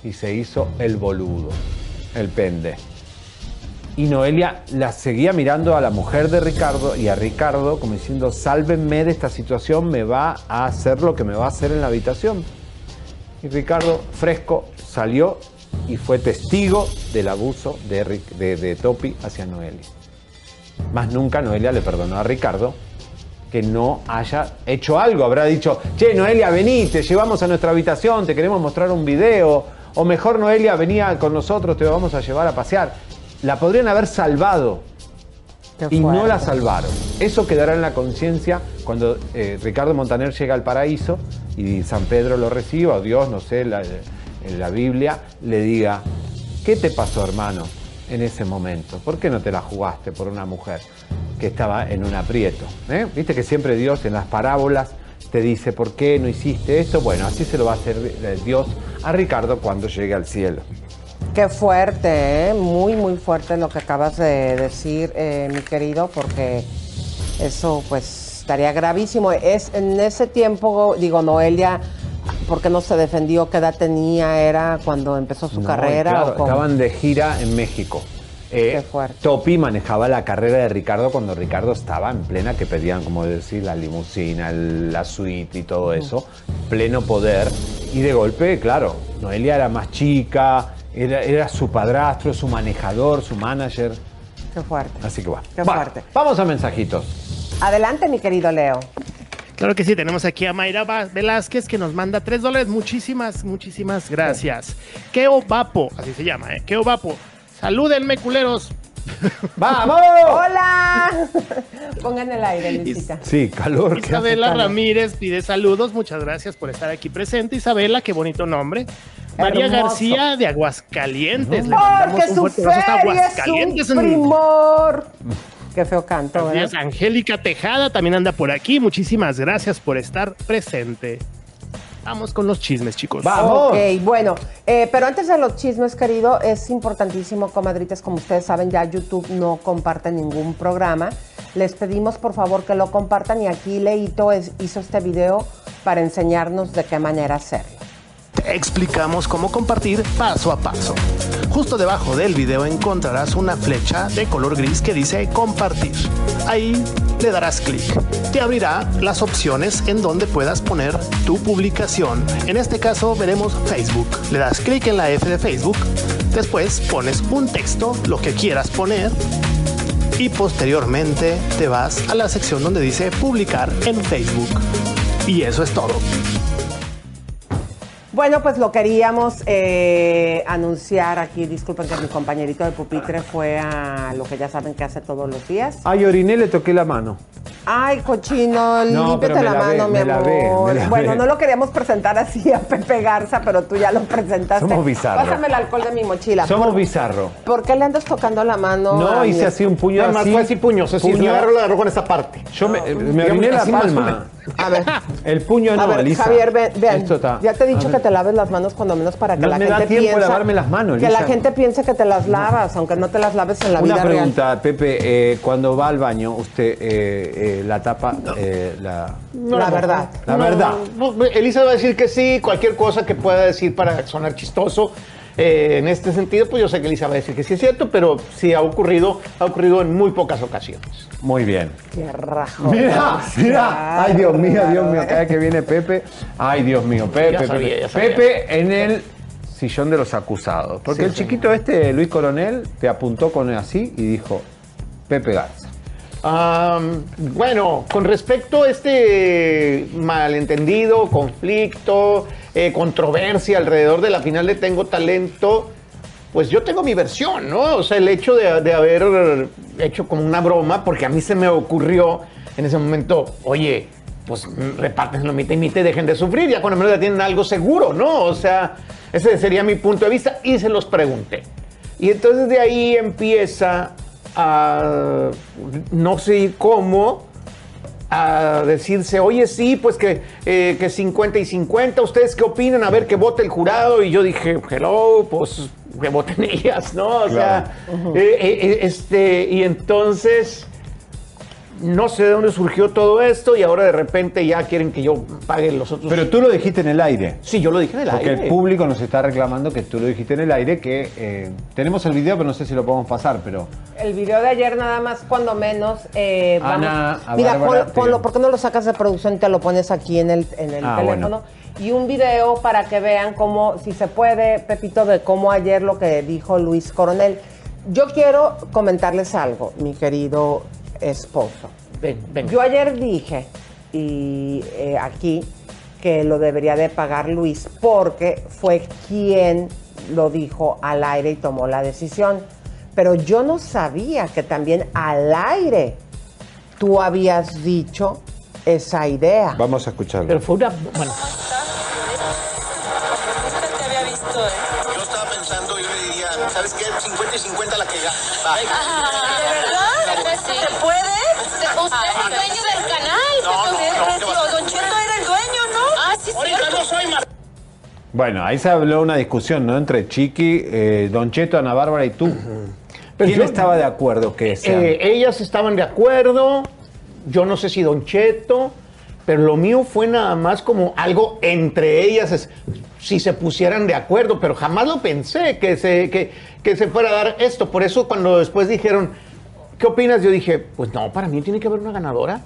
y se hizo el boludo, el pende. Y Noelia la seguía mirando a la mujer de Ricardo y a Ricardo como diciendo, sálvenme de esta situación, me va a hacer lo que me va a hacer en la habitación. Y Ricardo, fresco, salió y fue testigo del abuso de, Topi hacia Noelia. Más nunca Noelia le perdonó a Ricardo que no haya hecho algo. Habrá dicho, che, Noelia, vení, te llevamos a nuestra habitación, te queremos mostrar un video. O mejor, Noelia, venía con nosotros, te vamos a llevar a pasear. La podrían haber salvado y no la salvaron. Eso quedará en la conciencia cuando eh, Ricardo Montaner llega al paraíso y San Pedro lo reciba, o Dios, no sé, la- en la Biblia, le diga, ¿qué te pasó, hermano, en ese momento? ¿Por qué no te la jugaste por una mujer que estaba en un aprieto? ¿Eh? Viste que siempre Dios en las parábolas te dice, ¿por qué no hiciste esto? Bueno, así se lo va a hacer eh, Dios a Ricardo cuando llegue al cielo. Qué fuerte, ¿eh? muy, muy fuerte lo que acabas de decir, eh, mi querido, porque eso pues estaría gravísimo. Es en ese tiempo, digo, Noelia, ¿por qué no se defendió? ¿Qué edad tenía? ¿Era cuando empezó su No, carrera? claro, o estaban de gira en México. Eh, Topi manejaba la carrera de Ricardo cuando Ricardo estaba en plena, que pedían, como decir, la limusina, el- la suite y todo eso, pleno poder. Y de golpe, claro, Noelia era más chica, era, era su padrastro, su manejador, su manager. Qué fuerte. Así que va. Qué Va, fuerte. Vamos a mensajitos. Adelante, mi querido Leo. Claro que sí, tenemos aquí a Mayra Velázquez que nos manda 3 dólares. Muchísimas, muchísimas gracias. Keo Vapo, así se llama, ¿eh? Keo Vapo. Salúdenme, culeros. [LAUGHS] ¡Vamos! ¡Hola! [LAUGHS] Pongan el aire, Luisita. Sí, calor. ¿qué hace Isabela calor? Ramírez pide saludos. Muchas gracias por estar aquí presente. Isabela, qué bonito nombre. María Hermoso. García de Aguascalientes. Le Porque un su hasta es Aguascalientes. un primor. Qué feo canto, ¿verdad? es, Angélica Tejada también anda por aquí. Muchísimas gracias por estar presente. Vamos con los chismes, chicos. Ok, bueno, eh, pero antes de los chismes, querido, es importantísimo, comadritas, como ustedes saben, ya YouTube no comparte ningún programa. Les pedimos por favor que lo compartan y aquí Leito es- hizo este video para enseñarnos de qué manera hacerlo. Te explicamos cómo compartir paso a paso. Justo debajo del video encontrarás una flecha de color gris que dice compartir. Ahí le darás clic. Te abrirá las opciones en donde puedas poner tu publicación. En este caso veremos Facebook. Le das clic en la F de Facebook. Después pones un texto, lo que quieras poner. Y posteriormente te vas a la sección donde dice publicar en Facebook. Y eso es todo. Bueno, pues lo queríamos eh, anunciar aquí. Disculpen que mi compañerito de pupitre fue a lo que ya saben que hace todos los días. Ay, oriné, le toqué la mano. Ay, cochino, No, límpiate me la mano, mi me amor. me lavé. Bueno, no lo queríamos presentar así a Pepe Garza, pero tú ya lo presentaste. Somos bizarros. Pásame el alcohol de mi mochila. Somos ¿Por, bizarro. por qué le andas tocando la mano? No, a hice mi- así un puño más así. fue así puños, así, Puño. me agarro, la agarro con esta parte. Yo me, me Digamos, oriné la así más o palma. A ver. [LAUGHS] El puño no, a ver, Elisa. Javier, ven, ven. Esto está- Ya te he dicho que te laves las manos cuando menos para que No la me gente da tiempo de piensa, lavarme las manos, Que Elisa. la gente piense que te las lavas, aunque no te las laves en la Una vida real. pregunta, Pepe. eh, cuando va al baño, usted eh, eh, la tapa, eh, la... No, la no, verdad. La verdad. no, no, Elisa va a decir que sí, cualquier cosa que pueda decir para sonar chistoso. Eh, en este sentido, pues yo sé que Elisa va a decir que sí es cierto, pero sí ha ocurrido, ha ocurrido en muy pocas ocasiones. Muy bien. Qué rajo. Mira, mira. Ay, Dios mío, Dios mío. Cada vez que viene Pepe. Ay, Dios mío, Pepe. Ya sabía, Pepe. ya sabía. Pepe en el sillón de los acusados. Porque Sí, el chiquito este, Luis Coronel, te apuntó con así y dijo, Pepe Garza. Bueno, con respecto a este malentendido, conflicto, eh, controversia alrededor de la final de Tengo Talento, pues yo tengo mi versión, ¿no? O sea, el hecho de, de haber hecho como una broma, porque a mí se me ocurrió en ese momento, oye, pues repártenselo mitad y mitad y dejen de sufrir, ya cuando menos ya tienen algo seguro, ¿no? O sea, ese sería mi punto de vista y se los pregunté. Y entonces de ahí empieza a, no sé cómo, a decirse, oye, sí, pues que, eh, que 50 y 50, ¿ustedes qué opinan? A ver, que vote el jurado. Y yo dije, hello, pues que voten [LAUGHS] ellas, ¿no? O sea, eh, eh, este, y entonces, no sé de dónde surgió todo esto y ahora de repente ya quieren que yo pague los otros. Pero tú lo dijiste en el aire. Sí, yo lo dije en el Porque aire. el público nos está reclamando que tú lo dijiste en el aire, que eh, tenemos el video, pero no sé si lo podemos pasar, pero... El video de ayer nada más, cuando menos. Eh, vamos- Ana, a Mira, Bárbara, ponlo, ¿por qué no lo sacas de producción y te lo pones aquí en el, en el Ah, teléfono? Y un video para que vean cómo, si se puede, Pepito, de cómo ayer lo que dijo Luis Coronel. Yo quiero comentarles algo, mi querido esposo. Ven, ven. Yo ayer dije, y eh, aquí, que lo debería de pagar Luis porque fue quien lo dijo al aire y tomó la decisión. Pero yo no sabía que también al aire tú habías dicho esa idea. Vamos a escucharlo. Pero fue una... Bueno, te había visto, ¿eh? Yo estaba pensando, yo le diría, ¿sabes qué? 50 y 50 la que gana. Bueno, ahí se habló una discusión, ¿no? Entre Chiqui, eh, Don Cheto, Ana Bárbara y tú. Pero ¿Quién yo- estaba de acuerdo que? Eh, ellas estaban de acuerdo, yo no sé si Don Cheto, pero lo mío fue nada más como algo entre ellas, es- si se pusieran de acuerdo, pero jamás lo pensé que se, que, que se fuera a dar esto. Por eso cuando después dijeron, ¿qué opinas? Yo dije, pues no, para mí tiene que haber una ganadora.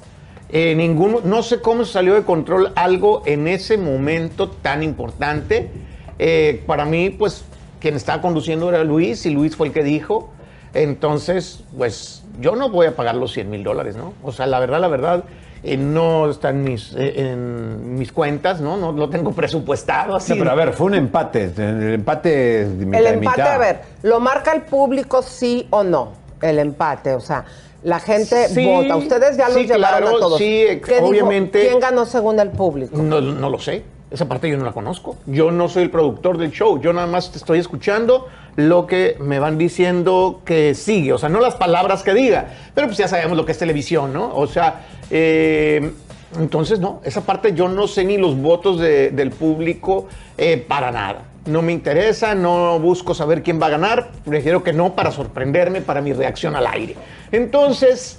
Eh, ninguno, no sé cómo se salió de control algo en ese momento tan importante. Eh, para mí, pues, quien estaba conduciendo era Luis y Luis fue el que dijo. Entonces, pues, yo no voy a pagar los 100 mil dólares, ¿no? O sea, la verdad, la verdad, eh, no está en mis, eh, en mis cuentas, ¿no? No lo tengo [LAUGHS] presupuestado así. No, pero a ver, fue un empate. El empate es de mitad El empate, mitad. a ver, ¿lo marca el público sí o no? El empate, o sea, la gente Sí, vota. Ustedes ya los sí, llevaron claro, a todos. sí, obviamente- ¿Quién ganó según el público? No, no lo sé. Esa parte yo no la conozco. Yo no soy el productor del show. Yo nada más te estoy escuchando lo que me van diciendo que sigue. O sea, no las palabras que diga. Pero pues ya sabemos lo que es televisión, ¿no? O sea, eh, entonces no. Esa parte yo no sé ni los votos de- del público eh, para nada. No me interesa, no busco saber quién va a ganar. Prefiero que no para sorprenderme, para mi reacción al aire. Entonces,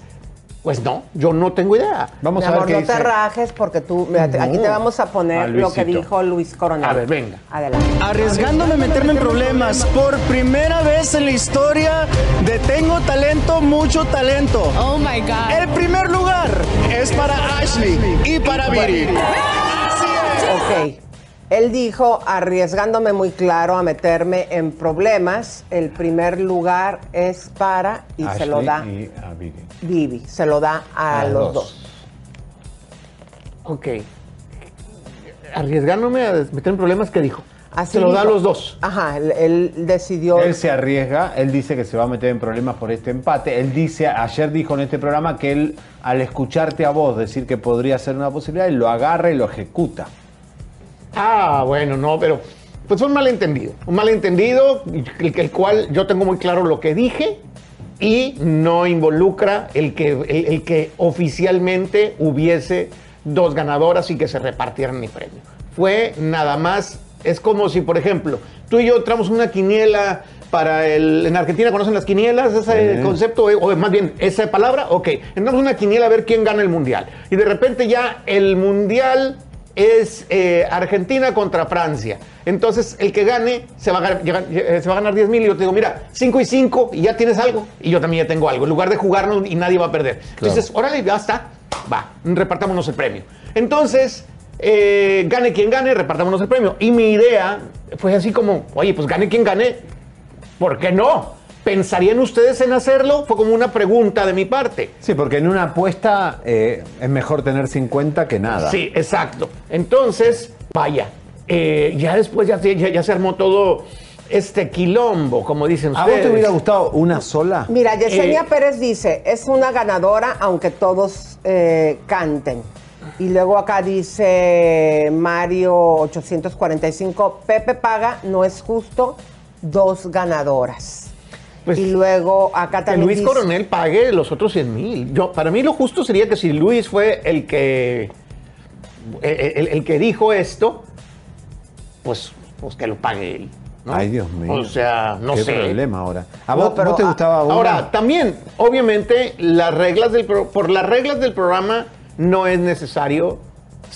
Pues no, yo no tengo idea. Vamos Mi amor, no te rajes porque tú, aquí te vamos a poner A lo que dijo Luis Coronel. A ver, venga. Adelante. Arriesgándome a meterme en problemas por primera vez en la historia de Tengo Talento, mucho talento. Oh my God. El primer lugar es para Ashley y para Viri. Ok. Él dijo, arriesgándome muy claro a meterme en problemas, el primer lugar es para, y se lo Ashley da y a Vivi. Vivi, se lo da a, A los los dos. Ok. Arriesgándome a meter en problemas, ¿qué dijo? Así Se lo da a los dos. Ajá, él, él decidió... Él se arriesga, él dice que se va a meter en problemas por este empate. Él dice, ayer dijo en este programa que él, al escucharte a vos decir que podría ser una posibilidad, él lo agarra y lo ejecuta. Ah, bueno, no, pero pues fue un malentendido. Un malentendido, el, el cual yo tengo muy claro lo que dije y no involucra el que, el, el que oficialmente hubiese dos ganadoras y que se repartieran mi premio. Fue nada más, es como si, por ejemplo, tú y yo entramos una quiniela para el... En Argentina conocen las quinielas, ese Sí. concepto, o más bien, esa palabra, ok. Entramos una quiniela a ver quién gana el mundial. Y de repente ya el mundial es eh, Argentina contra Francia. Entonces, el que gane se va a ganar, eh, se va a ganar 10 mil. Y yo te digo, mira, 5 y 5 y ya tienes algo. Y yo también ya tengo algo. En lugar de jugarnos y nadie va a perder. Entonces, órale, ya está. Va, repartámonos el premio. Entonces, eh, gane quien gane, repartámonos el premio. Y mi idea fue así como, oye, pues gane quien gane. ¿Por qué no? ¿Pensarían ustedes en hacerlo? Fue como una pregunta de mi parte. Sí, porque en una apuesta eh, es mejor tener 50 que nada. Sí, exacto. Entonces, vaya, eh, ya después ya, se- ya, ya se armó todo este quilombo, como dicen ¿A ustedes. vos te hubiera gustado una sola? Mira, Yesenia Eh, Pérez dice, es una ganadora aunque todos eh, canten. Y luego acá dice Mario 845, Pepe paga, no es justo, dos ganadoras. Y luego acá Pues, que también Luis dice- Coronel pague los otros 100 mil. Yo, para mí lo justo sería que si Luis fue el que el, el- el que dijo esto, pues, pues que lo pague él. ¿no? Ay, Dios mío. O sea, no Qué sé. problema ahora. ¿A No, vos, pero, vos te gustaba una? Ahora, también, obviamente, las reglas del pro- por las reglas del programa no es necesario,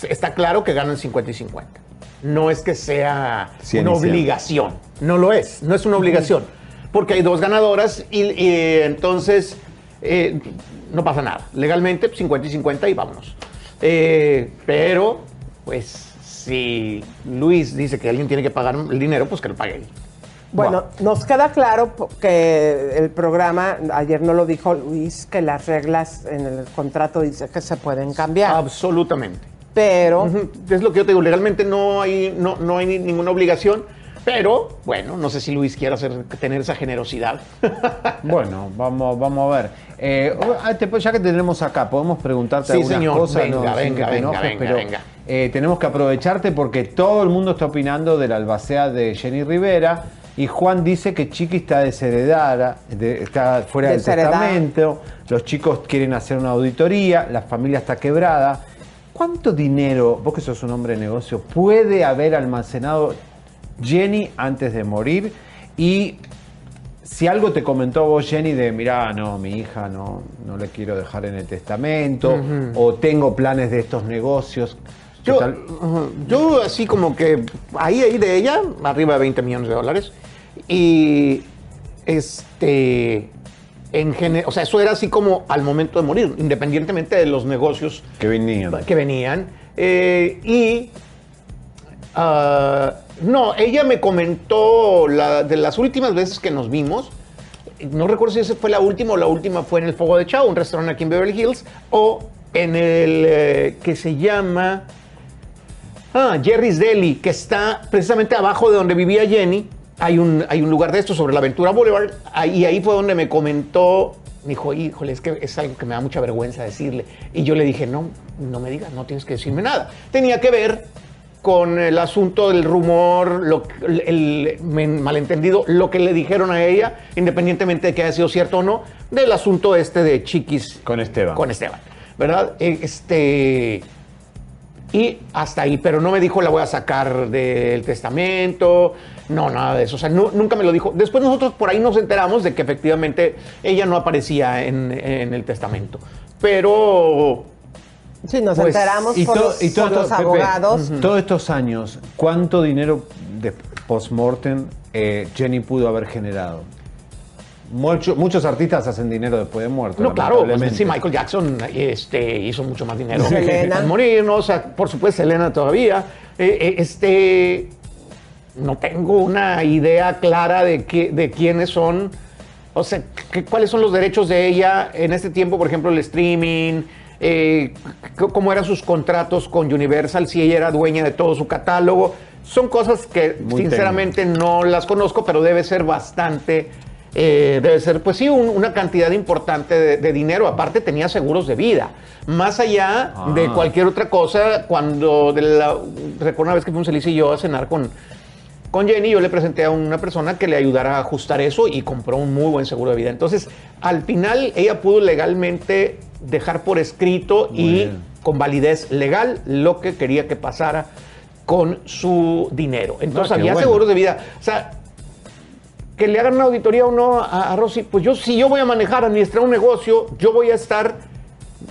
está claro que ganan 50 y 50. No es que sea una obligación. No lo es, no es una obligación. Porque hay dos ganadoras y, y entonces eh, no pasa nada. Legalmente, 50 y 50 y vámonos. Eh, pero, pues, si Luis dice que alguien tiene que pagar el dinero, pues que lo pague él. Bueno, nos queda claro que el programa, ayer no lo dijo Luis, que las reglas en el contrato dice que se pueden cambiar. Absolutamente. Pero... Es lo que yo te digo, legalmente no hay, no, no hay ni- ninguna obligación, pero bueno, no sé si Luis quiere hacer, tener esa generosidad. [LAUGHS] Bueno, vamos, vamos a ver. Eh, ah, ya que tenemos acá, podemos preguntarte Sí, algunas señor. cosas. Venga, sin venga, que te venga, enojes, venga, pero, venga. eh, tenemos que aprovecharte porque todo el mundo está opinando de la albacea de Jenny Rivera y Juan dice que Chiqui está desheredada, de- está fuera del testamento, los chicos quieren hacer una auditoría, la familia está quebrada. ¿Cuánto dinero, vos que sos un hombre de negocio, puede haber almacenado Jenny antes de morir? Y si algo te comentó vos, Jenny, de mirá, no, mi hija no, no le quiero dejar en el testamento, o tengo planes de estos negocios. Yo, yo así como que ahí, ahí de ella, arriba de 20 millones de dólares. Y este, en gene- o sea, eso era así como al momento de morir, independientemente de los negocios que venían. que venían. Eh, y ah, no, ella me comentó de las últimas veces que nos vimos. No recuerdo si esa fue la última o la última fue en el Fuego de Chao, un restaurante aquí en Beverly Hills, o en el eh, que se llama ah, Jerry's Deli, que está precisamente abajo de donde vivía Jenny. Hay un, hay un lugar de esto sobre la Aventura Boulevard. Y ahí fue donde me comentó, me dijo, híjole, es que es algo que me da mucha vergüenza decirle. Y yo le dije, no, no me digas, no tienes que decirme nada. Tenía que ver con el asunto del rumor, lo- el, malentendido, lo que le dijeron a ella, independientemente de que haya sido cierto o no, del asunto este de Chiquis. Con Esteban. Con Esteban, ¿verdad? Este... Y hasta ahí, pero no me dijo la voy a sacar del testamento, no, nada de eso. O sea, nu- nunca me lo dijo. Después nosotros por ahí nos enteramos de que efectivamente ella no aparecía en, en el testamento. pero... Sí, nos Pues, enteramos Y, por, to- los, y todo- por los Pepe, abogados. todos estos años, ¿cuánto dinero de post-mortem eh, Jenny pudo haber generado? Mucho- muchos artistas hacen dinero después de muerto. No, claro, pues, sí, Michael Jackson este, hizo mucho más dinero Selena. al morir, ¿no? O sea, por supuesto, Selena todavía. Eh, eh, este, no tengo una idea clara de, qué, de quiénes son, o sea, qué- cuáles son los derechos de ella en este tiempo, por ejemplo, el streaming, eh, cómo eran sus contratos con Universal, si ella era dueña de todo su catálogo. Son cosas que Muy sinceramente no las conozco, pero debe ser bastante, eh, debe ser, pues sí, un- una cantidad importante de, de dinero. Aparte tenía seguros de vida. Más allá Ah. de cualquier otra cosa, cuando, de la, recuerdo una vez que fuimos Elise y yo a cenar con, con Jenny, yo le presenté a una persona que le ayudara a ajustar eso y compró un muy buen seguro de vida. Entonces, al final, ella pudo legalmente dejar por escrito Muy y bien. con validez legal lo que quería que pasara con su dinero. Entonces, Ah, qué había bueno. seguros de vida. O sea, que le hagan una auditoría o no a, a Rosy, pues yo, si yo voy a manejar, administrar un negocio, yo voy a estar.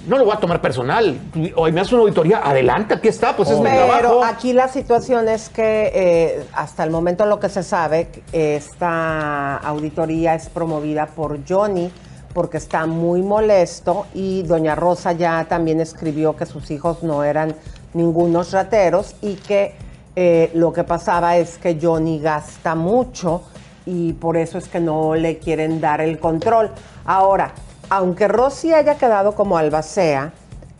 No lo voy a tomar personal. Hoy me hace una auditoría, adelante, aquí está, pues es mi Pero trabajo. aquí la situación es que eh, hasta el momento lo que se sabe, esta auditoría es promovida por Johnny porque está muy molesto y doña Rosa ya también escribió que sus hijos no eran ningunos rateros y que eh, lo que pasaba es que Johnny gasta mucho y por eso es que no le quieren dar el control. Ahora, aunque Rosy haya quedado como albacea,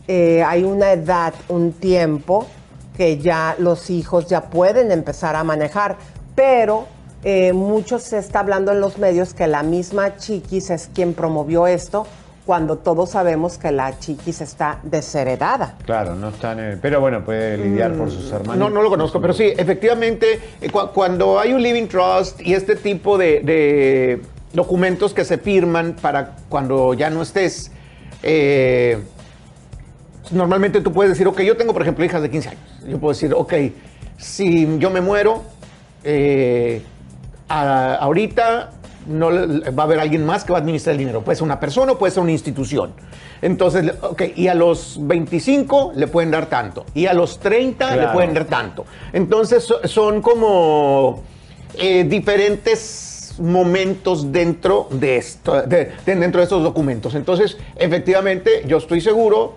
eh, hay una edad, un tiempo que ya los hijos ya pueden empezar a manejar, pero eh, mucho se está hablando en los medios que la misma Chiquis es quien promovió esto, cuando todos sabemos que la Chiquis está desheredada. Claro, no están. en- pero bueno, puede lidiar por sus hermanos. No, no lo conozco, pero sí, efectivamente, eh, cu- cuando hay un living trust y este tipo de, de documentos que se firman para cuando ya no estés, eh, normalmente tú puedes decir, ok, yo tengo, por ejemplo, hijas de 15 años. Yo puedo decir, ok, si yo me muero, eh, a- ahorita no va a haber alguien más que va a administrar el dinero. Puede ser una persona o puede ser una institución. Entonces, ok, y a los 25 le pueden dar tanto. Y a los 30 le pueden dar tanto. Entonces, so- son como eh, diferentes momentos dentro de, esto, de- de- dentro de estos documentos. Entonces, efectivamente, yo estoy seguro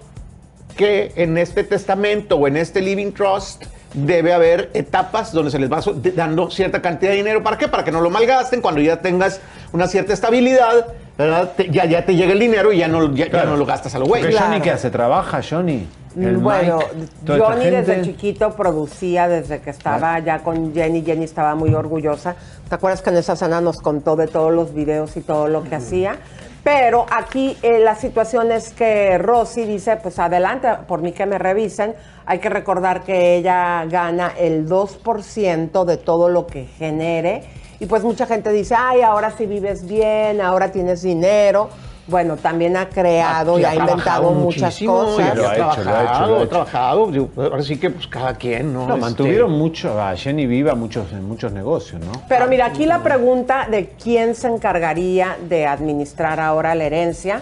que en este testamento o en este living trust debe haber etapas donde se les va dando cierta cantidad de dinero. ¿Para qué? Para que no lo malgasten. Cuando ya tengas una cierta estabilidad, ¿verdad? Te- ya, ya te llega el dinero y ya no, ya, ya no lo gastas a lo güey. Porque Johnny, ¿qué hace? ¿Trabaja, Johnny? El Mm, Bueno, Mike, Johnny desde chiquito producía, desde que estaba ya con Jenny, Jenny estaba muy orgullosa. ¿Te acuerdas que en esa cena nos contó de todos los videos y todo lo que hacía? Pero aquí eh, la situación es que Rosy dice, pues adelante, por mí que me revisen. Hay que recordar que ella gana el 2% de todo lo que genere. Y pues mucha gente dice, ay, ahora sí vives bien, ahora tienes dinero. Bueno, también ha creado y ha inventado trabajado muchas cosas. y Lo ha ha hecho, lo ha hecho, trabajado, lo ha trabajado. Digo, Ahora sí que pues cada quien, ¿no? No, Este, mantuvieron mucho a Jenny viva muchos, en muchos negocios, ¿no? Pero mira, aquí la pregunta de quién se encargaría de administrar ahora la herencia.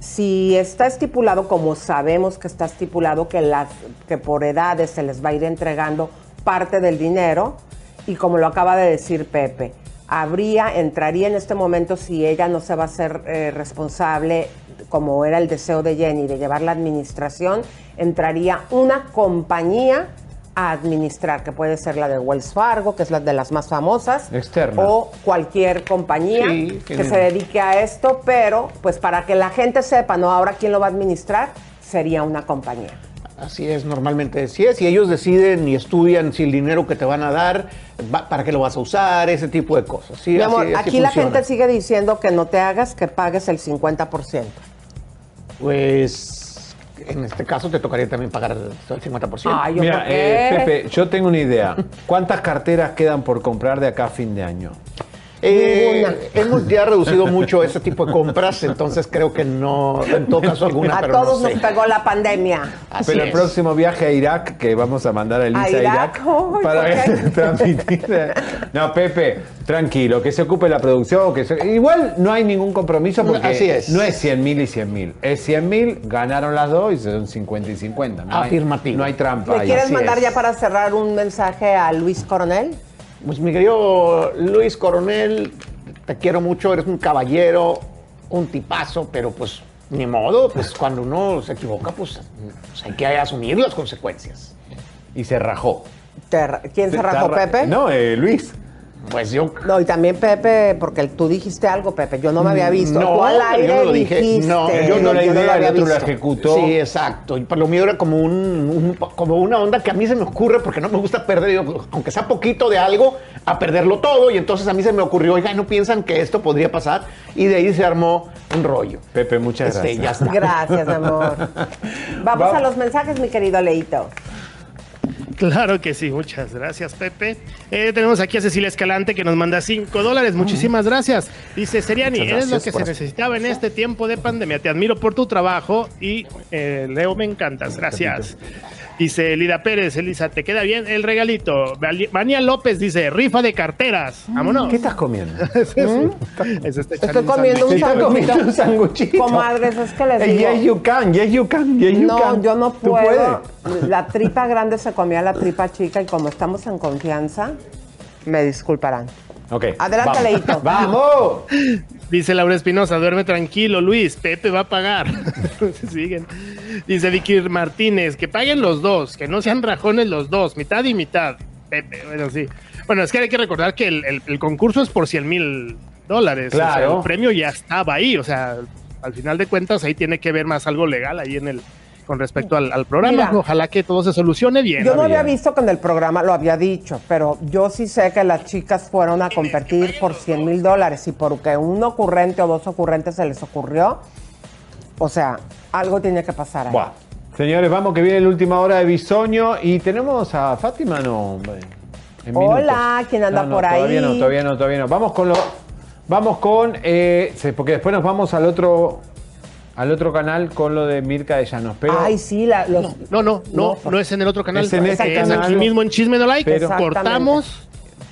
Si está estipulado, como sabemos que está estipulado, que, las, que por edades se les va a ir entregando parte del dinero, y como lo acaba de decir Pepe, habría, entraría en este momento si ella no se va a ser eh, responsable, como era el deseo de Jenny, de llevar la administración, entraría una compañía a administrar, que puede ser la de Wells Fargo, que es la de las más famosas, Externa. o cualquier compañía Sí, que se dedique a esto, pero pues para que la gente sepa, ¿no? Ahora quién lo va a administrar, sería una compañía. Así es, normalmente así es. Y ellos deciden y estudian si el dinero que te van a dar, va- para qué lo vas a usar, ese tipo de cosas. Sí, Mi amor, así aquí la funciona. gente sigue diciendo que no te hagas, que pagues el 50%. Pues en este caso te tocaría también pagar el 50%. Ay, ¿yo Mira, eh, Pepe, yo tengo una idea. [LAUGHS] ¿Cuántas carteras quedan por comprar de acá a fin de año? Eh, hemos ya reducido mucho ese tipo de compras, entonces creo que no, en todo caso alguna, A pero todos no sé. nos pegó la pandemia. Así Pero el próximo viaje a Irak, que vamos a mandar a Elisa ¿A Irak? Para [LAUGHS] transmitir. No, Pepe, tranquilo, que se ocupe la producción. Que se- Igual no hay ningún compromiso porque Así es. no es 100 mil y 100 mil. Es 100 mil, ganaron las dos y son 50 y 50. No hay- Afirmativo. no hay trampa ¿Le ahí. quieres así mandar es. ya para cerrar un mensaje a Luis Coronel? Pues mi querido Luis Coronel, te quiero mucho, eres un caballero, un tipazo, pero pues ni modo, pues cuando uno se equivoca, pues, pues hay que asumir las consecuencias. Y se rajó. ¿Quién se rajó, Pepe? No, eh, Luis. Pues yo No, y también Pepe, porque tú dijiste algo, Pepe, yo no me había visto. No, Tú al pero yo aire no lo dije. dijiste, No, yo no la lo idea, había el otro la ejecutó. Sí, exacto. Y para lo mío era como un, un- como una onda que a mí se me ocurre porque no me gusta perder, aunque sea poquito de algo, a perderlo todo. Y entonces a mí se me ocurrió, oiga, ¿no piensan que esto podría pasar? Y de ahí se armó un rollo. Pepe, muchas Este, gracias. ya está. Gracias, amor. [LAUGHS] Vamos Va- a los mensajes, mi querido Leito. Claro que sí, muchas gracias, Pepe. Eh, tenemos aquí a Cecilia Escalante que nos manda 5 dólares. Muchísimas gracias. Dice, Seriani, eres lo que se necesitaba en este tiempo de pandemia. Te admiro por tu trabajo y eh, Leo, me encantas. Gracias. Dice Lida Pérez, Elisa, ¿te queda bien el regalito? Vania López dice, rifa de carteras. Vámonos. ¿Qué estás comiendo? Eso está echando Estoy comiendo un sanguchito. un sanguchito. Comadres, es que les digo. Yes, you can, yes, you can, yes, you No, can. yo no puedo. La tripa grande se comía la tripa chica y como estamos en confianza, me disculparán. Ok. Adelante, vamos. Leito. [LAUGHS] ¡Vamos! Dice Laura Espinosa, duerme tranquilo, Luis, Pepe va a pagar. [LAUGHS] Siguen. Dice Vicky Martínez, que paguen los dos, que no sean rajones los dos, mitad y mitad. Pepe, bueno, sí. Bueno, es que hay que recordar que el, el- el concurso es por 100 mil dólares. O sea, Claro. el premio ya estaba ahí, o sea, al final de cuentas ahí tiene que ver más algo legal ahí en el con respecto al, al programa. Mira. Ojalá que todo se solucione bien. Yo no había visto que en el programa lo había dicho, pero yo sí sé que las chicas fueron a competir por 100 mil dólares y porque un ocurrente o dos ocurrentes se les ocurrió, o sea, algo tiene que pasar ahí. Buah. Señores, vamos que viene la última hora de Bisoño y tenemos a Fátima, no. En Hola, ¿quién anda No, no, por ahí? Todavía no, todavía no, todavía no. Vamos con lo. Vamos con. eh, porque después nos vamos al otro. Al otro canal con lo de Mirka de Llanos. Pero Ay, sí, la- los... No, no, no, No, no, es en el otro canal. Es en este es canal. aquí mismo en Chisme No Like. Pero- cortamos.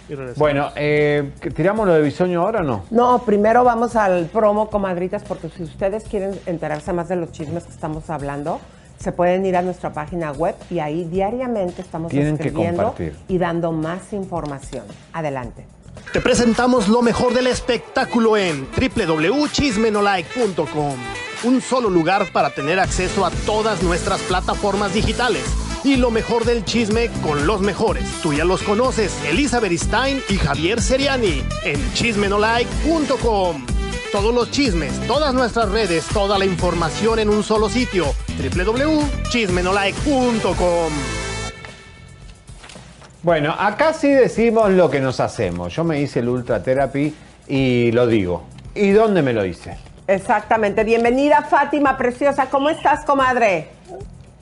y regresamos. bueno, eh, ¿tiramos lo de Bisoño ahora o no? No, primero vamos al promo, comadritas, porque si ustedes quieren enterarse más de los chismes que estamos hablando, se pueden ir a nuestra página web y ahí diariamente estamos Tienen que escribiendo y dando más información. Adelante. Te presentamos lo mejor del espectáculo en www.chismenolike.com. Un solo lugar para tener acceso a todas nuestras plataformas digitales. Y lo mejor del chisme con los mejores. Tú ya los conoces, Elizabeth Stein y Javier Seriani en chismenolike.com. Todos los chismes, todas nuestras redes, toda la información en un solo sitio. www.chismenolike.com. Bueno, acá sí decimos lo que nos hacemos. Yo me hice el Ultra Therapy y lo digo. ¿Y dónde me lo hice? Exactamente. Bienvenida, Fátima Preciosa. ¿Cómo estás, comadre?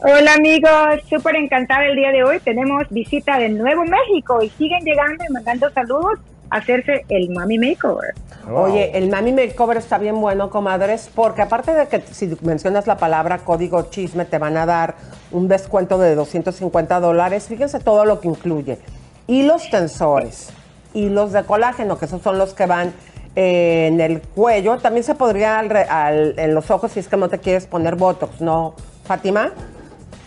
Hola amigos, súper encantada el día de hoy. Tenemos visita de Nuevo México y siguen llegando y mandando saludos a hacerse el Mami Makeover. Oye, el Mami Makeover está bien bueno, comadres, porque aparte de que si mencionas la palabra código chisme te van a dar un descuento de 250 dólares, fíjense todo lo que incluye. Hilos tensores, hilos de colágeno, que esos son los que van en el cuello. También se podría al al- en los ojos si es que no te quieres poner Botox, ¿no, Fátima?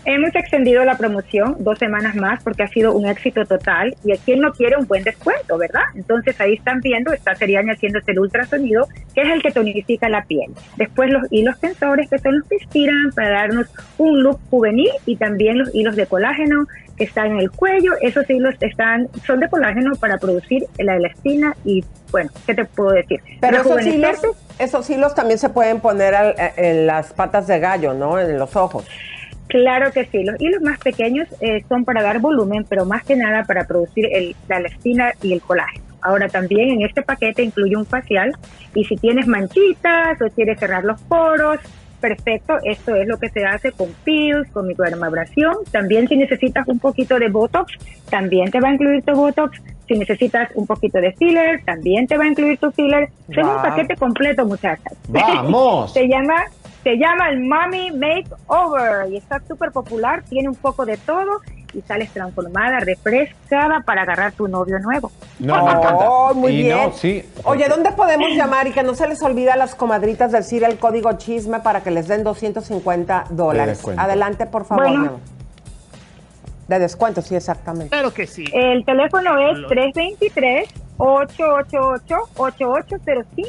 Hemos extendido la promoción dos semanas más porque ha sido un éxito total y a quien no quiere un buen descuento, ¿verdad? Entonces ahí están viendo, está Seriani haciéndose el ultrasonido, que es el que tonifica la piel. Después los hilos tensores, que son los que estiran para darnos un look juvenil y también los hilos de colágeno que están en el cuello. Esos hilos están, son de colágeno para producir la elastina y, bueno, ¿qué te puedo decir? Pero esos hilos, esos hilos también se pueden poner al- en las patas de gallo, ¿no? En los ojos. Claro que sí, los hilos más pequeños eh, son para dar volumen, pero más que nada para producir el- la elastina y el colágeno. Ahora también en este paquete incluye un facial y si tienes manchitas o quieres cerrar los poros, perfecto, esto es lo que se hace con pills, con microdermabrasión. También si necesitas un poquito de Botox, también te va a incluir tu Botox Si necesitas un poquito de filler, también te va a incluir tu filler. Es un paquete completo, muchachas. ¡Vamos! [LAUGHS] se llama se llama el Mommy Makeover y está súper popular, tiene un poco de todo y sales transformada, refrescada para agarrar tu novio nuevo. No, me encanta. Oh, muy Y bien. no, sí. Oye, ¿dónde podemos llamar y que no se les olvide a las comadritas decir el código chisme para que les den 250 dólares? Adelante, por favor. Bueno. De descuento, sí, exactamente. Claro que sí. El teléfono es 323-888-8805.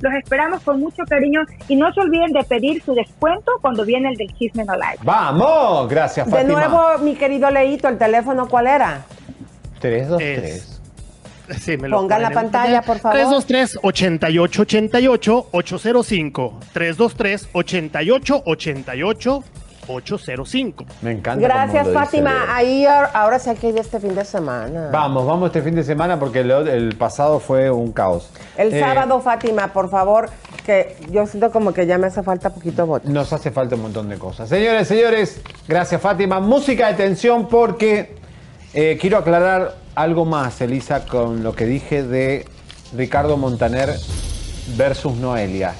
Los esperamos con mucho cariño y no se olviden de pedir su descuento cuando viene el del Chisme No Live. ¡Vamos! Gracias, De Fátima. nuevo, mi querido Leito, el teléfono, ¿cuál era? 323. Sí, me lo Pongan la pantalla, por favor. 323-8888-805. Me encanta. Gracias, Fátima. Ahí ahora- ahora sí hay que ir este fin de semana. Vamos, vamos este fin de semana porque el, el pasado fue un caos. El Eh, sábado, Fátima, por favor, que yo siento como que ya me hace falta poquito voto. Nos hace falta un montón de cosas. Señores, señores, gracias Fátima. Música de tensión porque eh, quiero aclarar algo más, Elisa, con lo que dije de Ricardo Montaner versus Noelia.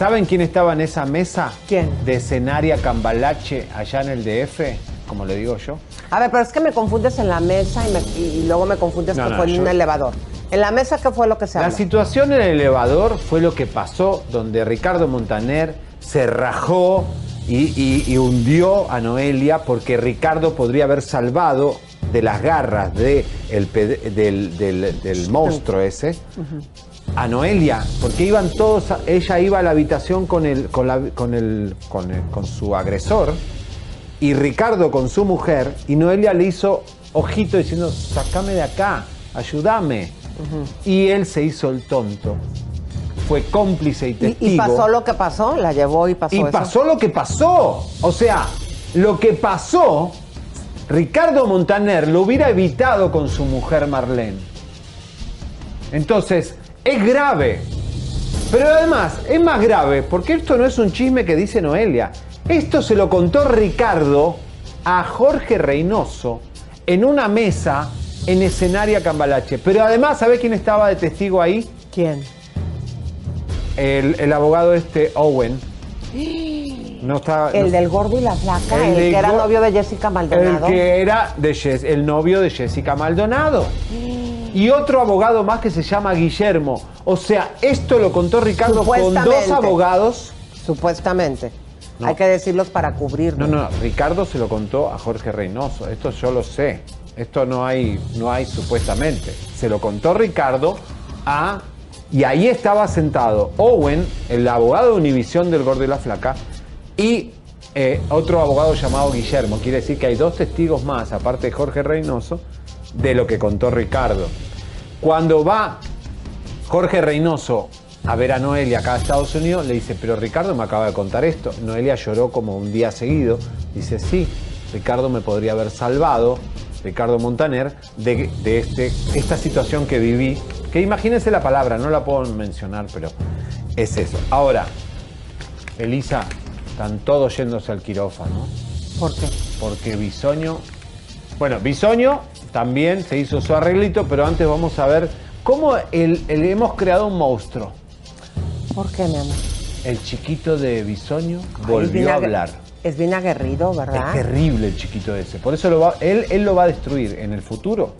¿Saben quién estaba en esa mesa? ¿Quién? De escenaria Cambalache allá en el DF, como le digo yo. A ver, pero es que me confundes en la mesa y, me- y luego me confundes No, que no, fue en un elevador. En la mesa, ¿qué fue lo que se La habló? situación en el elevador fue lo que pasó, donde Ricardo Montaner se rajó y, y- y hundió a Noelia porque Ricardo podría haber salvado de las garras de el ped- del, del- del monstruo ese a Noelia, porque iban todos, a- ella iba a la habitación con el, con la- con el, con el- con su agresor y Ricardo con su mujer y Noelia le hizo ojito diciendo, sacame de acá, ayúdame. Y él se hizo el tonto. Fue cómplice y Y, testigo. y pasó lo que pasó, la llevó y pasó Y eso. pasó lo que pasó. O sea, lo que pasó, Ricardo Montaner lo hubiera evitado con su mujer Marlene. Entonces, es grave. Pero además, es más grave porque esto no es un chisme que dice Noelia. Esto se lo contó Ricardo a Jorge Reynoso en una mesa en escenaria Cambalache. Pero además, ¿sabe quién estaba de testigo ahí? ¿Quién? El, el abogado este, Owen. [GASPS] No estaba, El no- del gordo y la flaca, El el, que era novio de Jessica el Maldonado. que era de Jess- el novio de Jessica Maldonado. [GASPS] [GASPS] Y otro abogado más que se llama Guillermo. O sea, esto lo contó Ricardo con dos abogados. Supuestamente. No. Hay que decirlos para cubrirlo. No, no, Ricardo se lo contó a Jorge Reynoso. Esto yo lo sé. Esto no hay, no hay supuestamente. Se lo contó Ricardo a. Y ahí estaba sentado Owen, el abogado de Univisión del Gordo y la Flaca, y eh, otro abogado llamado Guillermo. Quiere decir que hay dos testigos más, aparte de Jorge Reynoso, de lo que contó Ricardo. Cuando va Jorge Reynoso a ver a Noelia acá a Estados Unidos, le dice, pero Ricardo me acaba de contar esto. Noelia lloró como un día seguido. Dice, sí, Ricardo me podría haber salvado, Ricardo Montaner, de, de este, esta situación que viví. Que imagínense la palabra, no la puedo mencionar, pero es eso. Ahora, Elisa, están todos yéndose al quirófano. ¿Por qué? Porque Bisoño. Bueno, Bisoño también se hizo su arreglito, pero antes vamos a ver cómo el, el- hemos creado un monstruo. ¿Por qué, mi amor? El chiquito de Bisoño volvió a hablar. Es bien aguerrido, ¿verdad? Es terrible el chiquito ese. Por eso lo va, él, él lo va a destruir en el futuro.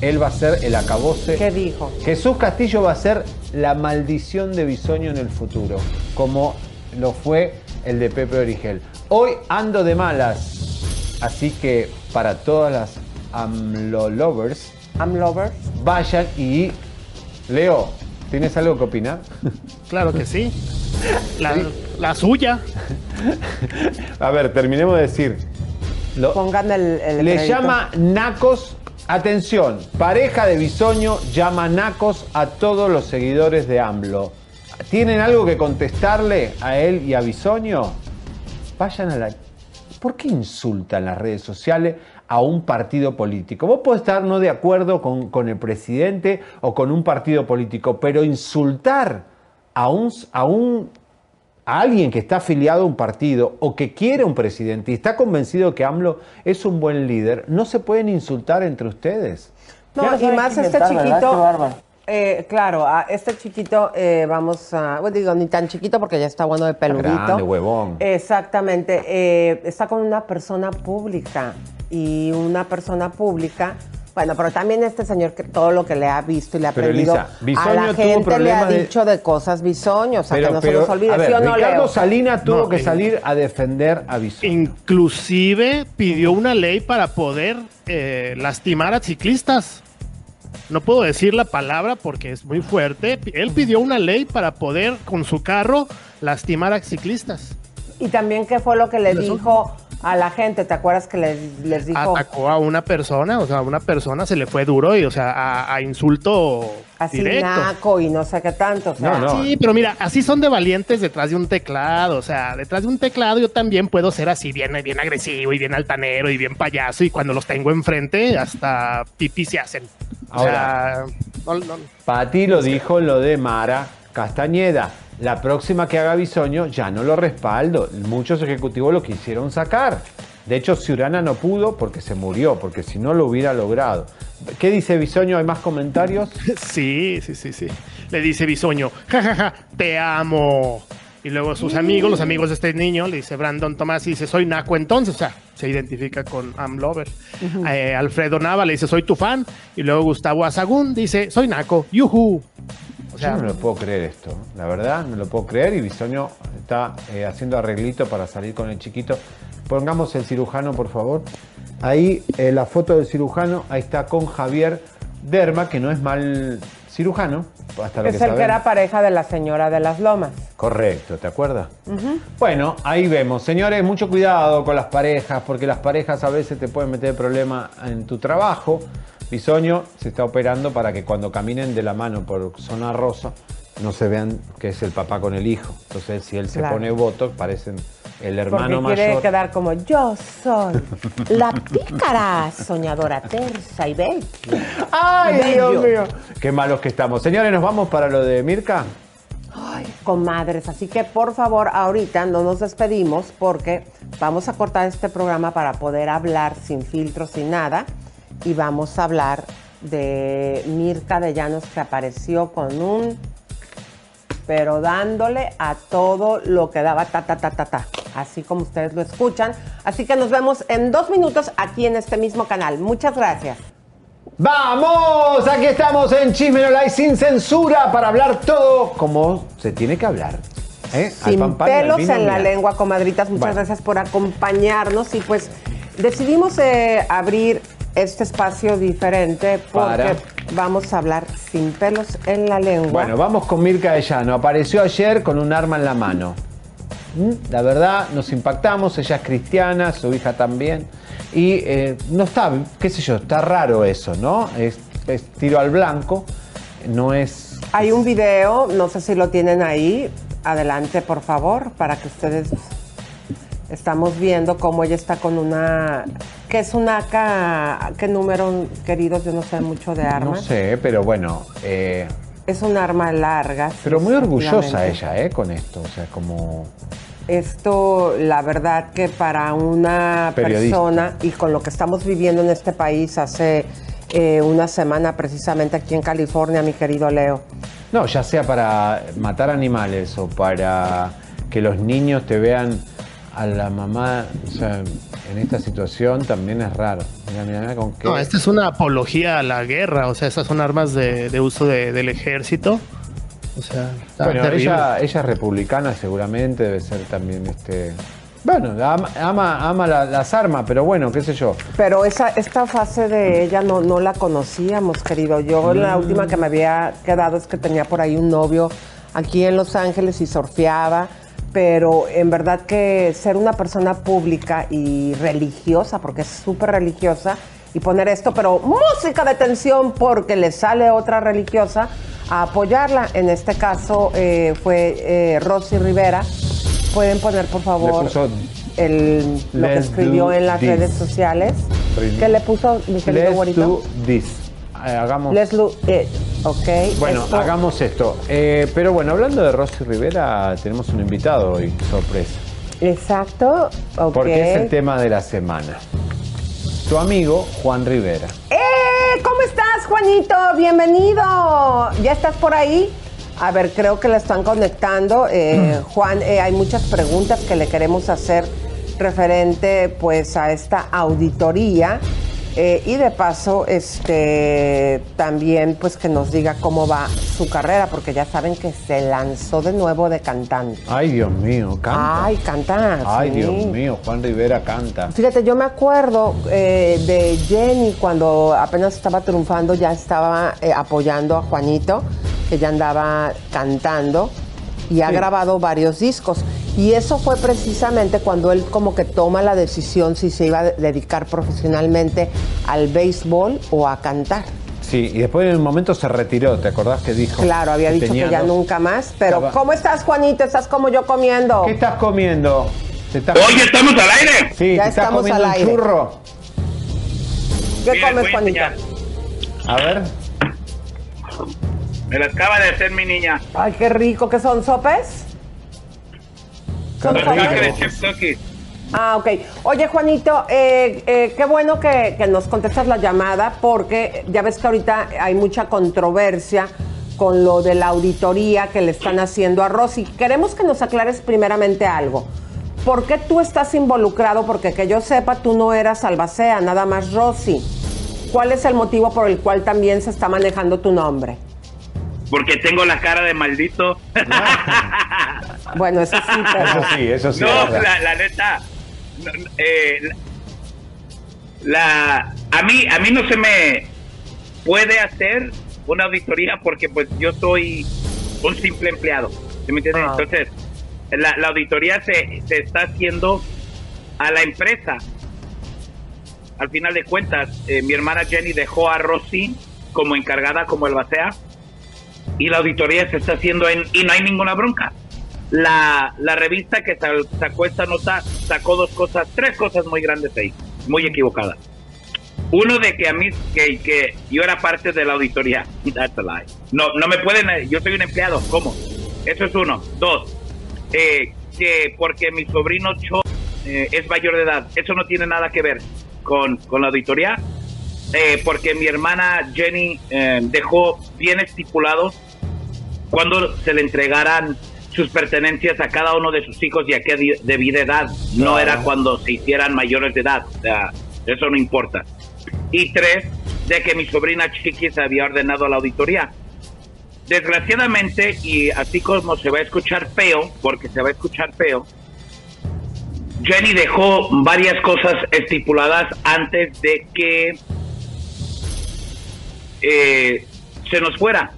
Él va a ser el acabose. ¿Qué dijo? Jesús Castillo va a ser la maldición de Bisoño en el futuro, como lo fue el de Pepe Origel. Hoy ando de malas, así que para todas las AMLO lovers, lovers, vayan y Leo, ¿tienes algo que opinar? [LAUGHS] Claro que sí. La, la suya. A ver, terminemos de decir. Lo- Pongan el, el Le crédito. llama Nacos. Atención, pareja de Bisoño llama Nacos a todos los seguidores de AMLO. ¿Tienen algo que contestarle a él y a Bisoño? Vayan a la. ¿Por qué insultan las redes sociales a un partido político? Vos podés estar no de acuerdo con, con el presidente o con un partido político, pero insultar a un, a un a alguien que está afiliado a un partido o que quiere un presidente y está convencido que AMLO es un buen líder, no se pueden insultar entre ustedes. No, y más este chiquito. Eh, claro, a este chiquito eh, vamos a. Bueno, digo, ni tan chiquito porque ya está bueno de peludito. Grande, huevón. Exactamente. eh, está con una persona pública. Y una persona pública. Bueno, pero también este señor, que todo lo que le ha visto y le ha Pero, aprendido, Elisa, a la gente le ha de- dicho de cosas bisoño, o sea, que no se nos olvide. ver, ¿Sí o no, Ricardo Leo? Salinas tuvo No, que salir a defender a Bisoño. Inclusive pidió una ley para poder eh, lastimar a ciclistas. No puedo decir la palabra porque es muy fuerte. Él pidió una ley para poder con su carro lastimar a ciclistas. Y también, ¿qué fue lo que le dijo a la gente? ¿Te acuerdas que les, les dijo? Atacó a una persona, o sea, a una persona se le fue duro y, o sea, a, a insulto Así directo. naco y no sé qué tanto. O sea, Sí, pero mira, así son de valientes detrás de un teclado. O sea, detrás de un teclado yo también puedo ser así bien, bien agresivo y bien altanero y bien payaso. Y cuando los tengo enfrente, hasta pipí se hacen. O Ahora. sea, no- no- Para ti lo dijo lo de Mara Castañeda. La próxima que haga Bisoño ya no lo respaldo. Muchos ejecutivos lo quisieron sacar. De hecho, Ciurana no pudo porque se murió, porque si no lo hubiera logrado. ¿Qué dice Bisoño? ¿Hay más comentarios? [LAUGHS] Sí, sí, sí, sí. Le dice Bisoño, jajaja, te amo. Y luego sus amigos, los amigos de este niño, le dice Brandon Tomás y dice, soy Naco entonces. O sea, se identifica con Am Lover. Eh, Alfredo Nava le dice, soy tu fan. Y luego Gustavo Azagún dice, soy Naco, yuhu. O sea, Yo no me lo puedo creer esto. La verdad, no lo puedo creer. Y Bisoño está eh, haciendo arreglito para salir con el chiquito. Pongamos el cirujano, por favor. Ahí eh, la foto del cirujano. Ahí está con Javier Derma, que no es mal cirujano. Hasta lo es que el que era pareja de la señora de las lomas. Correcto, ¿te acuerdas? Bueno, ahí vemos. Señores, mucho cuidado con las parejas, porque las parejas a veces te pueden meter problemas en tu trabajo. Bisoño se está operando para que cuando caminen de la mano por zona rosa no se vean que es el papá con el hijo. Entonces, si él se Claro. pone votos, parecen el hermano Porque quiere mayor. quedar como yo soy la pícara soñadora tersa y bella. ¡Ay, Bello. Dios mío! Qué malos que estamos. Señores, ¿nos vamos para lo de Mirka? comadres. Así que por favor, ahorita no nos despedimos porque vamos a cortar este programa para poder hablar sin filtros, sin nada. Y vamos a hablar de Mirka de Llanos que apareció con un. Pero dándole a todo lo que daba ta ta ta ta ta. Así como ustedes lo escuchan. Así que nos vemos en dos minutos aquí en este mismo canal. Muchas gracias. ¡Vamos! Aquí estamos en Chisme No sin censura para hablar todo como se tiene que hablar. ¿Eh? Sin pan, pan pelos vino, en la lengua, comadritas. Muchas Bueno. gracias por acompañarnos y pues decidimos eh, abrir este espacio diferente porque Para. vamos a hablar sin pelos en la lengua. Bueno, vamos con Mirka de Llano. Apareció ayer con un arma en la mano. ¿Mm? La verdad, nos impactamos. Ella es cristiana, su hija también. Y eh, no está, qué sé yo, está raro eso, ¿no? Es, es tiro al blanco. No es. Hay un video, no sé si lo tienen ahí. Adelante, por favor, para que ustedes estamos viendo cómo ella está con una. ¿Qué es una AK? ¿Qué número, queridos? Yo no sé mucho de No armas. sé, pero bueno. eh, Es un arma larga. pero muy orgullosa ella, ¿eh? Con esto. O sea, como. Esto, la verdad que para una Periodista. persona y con lo que estamos viviendo en este país hace eh, una semana precisamente aquí en California, mi querido Leo. No, ya sea para matar animales o para que los niños te vean a la mamá, o sea, en esta situación también es raro. Mira, mira, mira con qué. no, esta es una apología a la guerra. O sea, esas son armas de, de uso de- del ejército. O sea, bueno, ella, ella es republicana seguramente, debe ser también este. Bueno, ama, ama, ama la- las armas, pero bueno, qué sé yo. Pero esa, esta fase de ella no, no la conocíamos, querido. Yo la Mm. última que me había quedado es que tenía por ahí un novio aquí en Los Ángeles y surfeaba. Pero en verdad que ser una persona pública y religiosa, porque es súper religiosa, y poner esto, pero música de tensión porque le sale otra religiosa a apoyarla. En este caso eh, fue eh, Rosy Rivera. Pueden poner, por favor, el, lo que escribió en las this. redes sociales. Really? ¿Qué le puso mi querido Let's do this. Eh, hagamos. Let's do it, ¿ok? Bueno, Esto- hagamos esto. Eh, pero bueno, hablando de Rosy Rivera, tenemos un invitado hoy, sorpresa. Exacto, ok. Porque es el tema de la semana. Tu amigo Juan Rivera. ¡Eh! ¿Cómo estás, Juanito, bienvenido. ¿Ya estás por ahí? A ver, creo que la están conectando. Eh, Juan, eh, hay muchas preguntas que le queremos hacer referente pues a esta auditoría eh, y de paso este también pues que nos diga cómo va su carrera porque ya saben que se lanzó de nuevo de cantante. Ay, Dios mío, canta. Ay, canta. Ay, sí. Dios mío, Juan Rivera canta. Fíjate, yo me acuerdo eh, de Jenny cuando apenas estaba triunfando, ya estaba eh, apoyando a Juanito, que ya andaba cantando y ha Sí. grabado varios discos. Y eso fue precisamente cuando él como que toma la decisión si se iba a dedicar profesionalmente al béisbol o a cantar. Sí, y después en un momento se retiró, ¿te acordás que dijo? Claro, había dicho que ya dos- nunca más. Pero, Estaba- ¿cómo estás, Juanito? ¿Estás como yo comiendo? ¿Qué estás comiendo? ¿Te estás- Oye, ¿estamos al aire? Sí, Ya ¿te estás estamos comiendo al un aire. churro. ¿Qué Mira, comes, Juanito? A ver. Me la acaba de hacer mi niña. Ay, qué rico. ¿Qué son sopes? Son sopes. Ah, ok. Oye, Juanito, eh, eh, qué bueno que, que nos contestas la llamada porque ya ves que ahorita hay mucha controversia con lo de la auditoría que le están haciendo a Rosy. Queremos que nos aclares primeramente algo. ¿Por qué tú estás involucrado? Porque que yo sepa, tú no eras Albacea, nada más Rosy. ¿Cuál es el motivo por el cual también se está manejando tu nombre? Porque tengo la cara de maldito. [LAUGHS] Bueno, eso sí, pero... Eso sí, eso sí. no, es la, la neta. no, eh, la, a mí a mí no se me puede hacer una auditoría porque pues yo soy un simple empleado. ¿sí me entiendes? Ah. Entonces, la, la auditoría se, se está haciendo a la empresa. Al final de cuentas, eh, mi hermana Jenny dejó a Rosy como encargada, como el basea, y la auditoría se está haciendo en, y no hay ninguna bronca. La, la revista que sal- sacó esta nota sacó dos cosas, tres cosas muy grandes ahí, muy equivocadas. Uno de que a mí, que, que yo era parte de la auditoría. [LAUGHS] That's a lie. No, no me pueden, eh, yo soy un empleado, ¿cómo? Eso es uno. Dos, eh, que porque mi sobrino Cho eh, es mayor de edad, eso no tiene nada que ver con, con la auditoría. Eh, porque mi hermana Jenny dejó bien estipulados cuando se le entregaran sus pertenencias a cada uno de sus hijos y a qué debida edad. No era cuando se hicieran mayores de edad. O sea, eso no importa. Y tres, de que mi sobrina Chiqui se había ordenado a la auditoría. Desgraciadamente, y así como se va a escuchar feo, porque se va a escuchar feo, Jenny dejó varias cosas estipuladas antes de que eh, se nos fuera.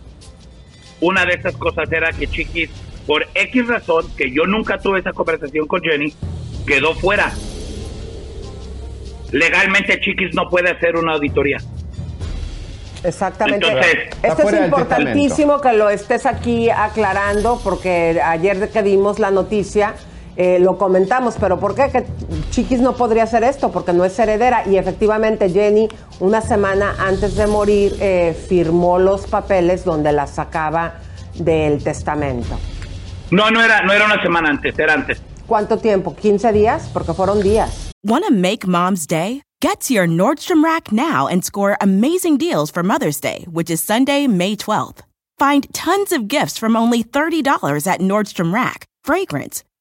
Una de esas cosas era que Chiquis, por X razón, que yo nunca tuve esa conversación con Jenny, quedó fuera. Legalmente Chiquis no puede hacer una auditoría. Exactamente. Entonces, Esto es importantísimo que lo estés aquí aclarando porque ayer que dimos la noticia eh, lo comentamos, pero ¿por qué que Chiquis no podría hacer esto? Porque no es heredera y efectivamente Jenny una semana antes de morir eh, firmó los papeles donde la sacaba del testamento. No, no era, no era una semana antes, era antes. ¿Cuánto tiempo? ¿15 días? Porque fueron días. Want to make mom's day? Get to your Nordstrom Rack now and score amazing deals for Mother's Day, which is Sunday, May 12th. Find tons of gifts from only $30 at Nordstrom Rack fragrance,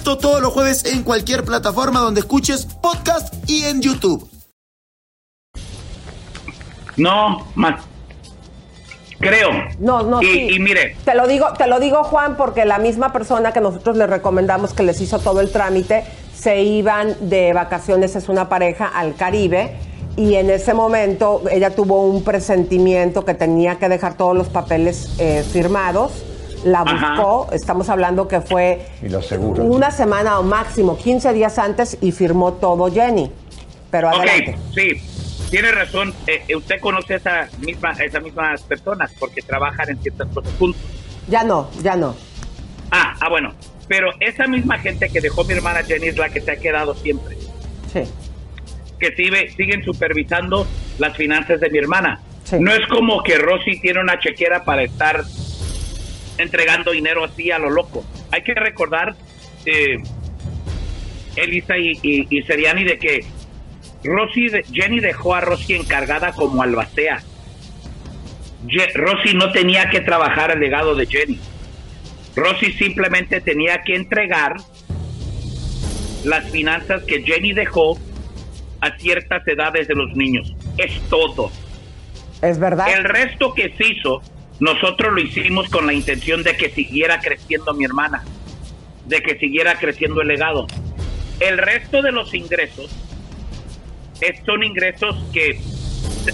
Esto todos los jueves en cualquier plataforma donde escuches podcast y en YouTube. No, más. Creo. No, no, y, sí. y mire, Te lo digo, te lo digo, Juan, porque la misma persona que nosotros les recomendamos que les hizo todo el trámite, se iban de vacaciones, es una pareja, al Caribe. y en ese momento ella tuvo un presentimiento que tenía que dejar todos los papeles eh, firmados. La Ajá. buscó, estamos hablando que fue Y lo seguro. una semana o máximo 15 días antes y firmó todo Jenny. Pero adelante. Sí, tiene razón. Eh, eh, usted conoce a esa misma, esas mismas personas porque trabajan en ciertas cosas juntos. Ya no, ya no. Ah, ah, bueno. Pero esa misma gente que dejó mi hermana Jenny es la que se ha quedado siempre. Sí. Que sigue, siguen supervisando las finanzas de mi hermana. No es como que Rosy tiene una chequera para estar entregando dinero así a lo loco. Hay que recordar, eh, Elisa y, y, y Seriani, de que Rosy, Jenny dejó a Rosy encargada como albacea. Ye- Rosy no tenía que trabajar el legado de Jenny. Rosy simplemente tenía que entregar las finanzas que Jenny dejó a ciertas edades de los niños. Es todo. Es verdad. El resto que se hizo, nosotros lo hicimos con la intención de que siguiera creciendo mi hermana, de que siguiera creciendo el legado. El resto de los ingresos es- son ingresos que,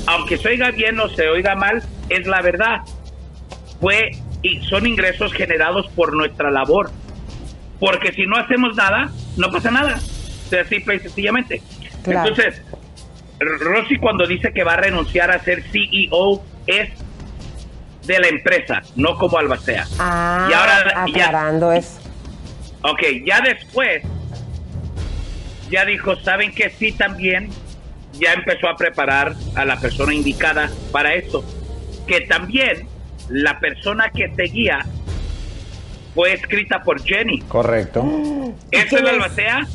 aunque se oiga bien o se oiga mal, es la verdad. Fue y son ingresos generados por nuestra labor. Porque si no hacemos nada, no pasa nada. Simple y sencillamente. Claro. Entonces, Rosy cuando dice que va a renunciar a ser CEO es de la empresa, no como albacea. Ah, Y ahora ya- aclarando eso. Ok, ya después, ya dijo, ¿saben que Sí, también ya empezó a preparar a la persona indicada para esto. Que también la persona que seguía fue escrita por Jenny. Correcto. Esa es la albacea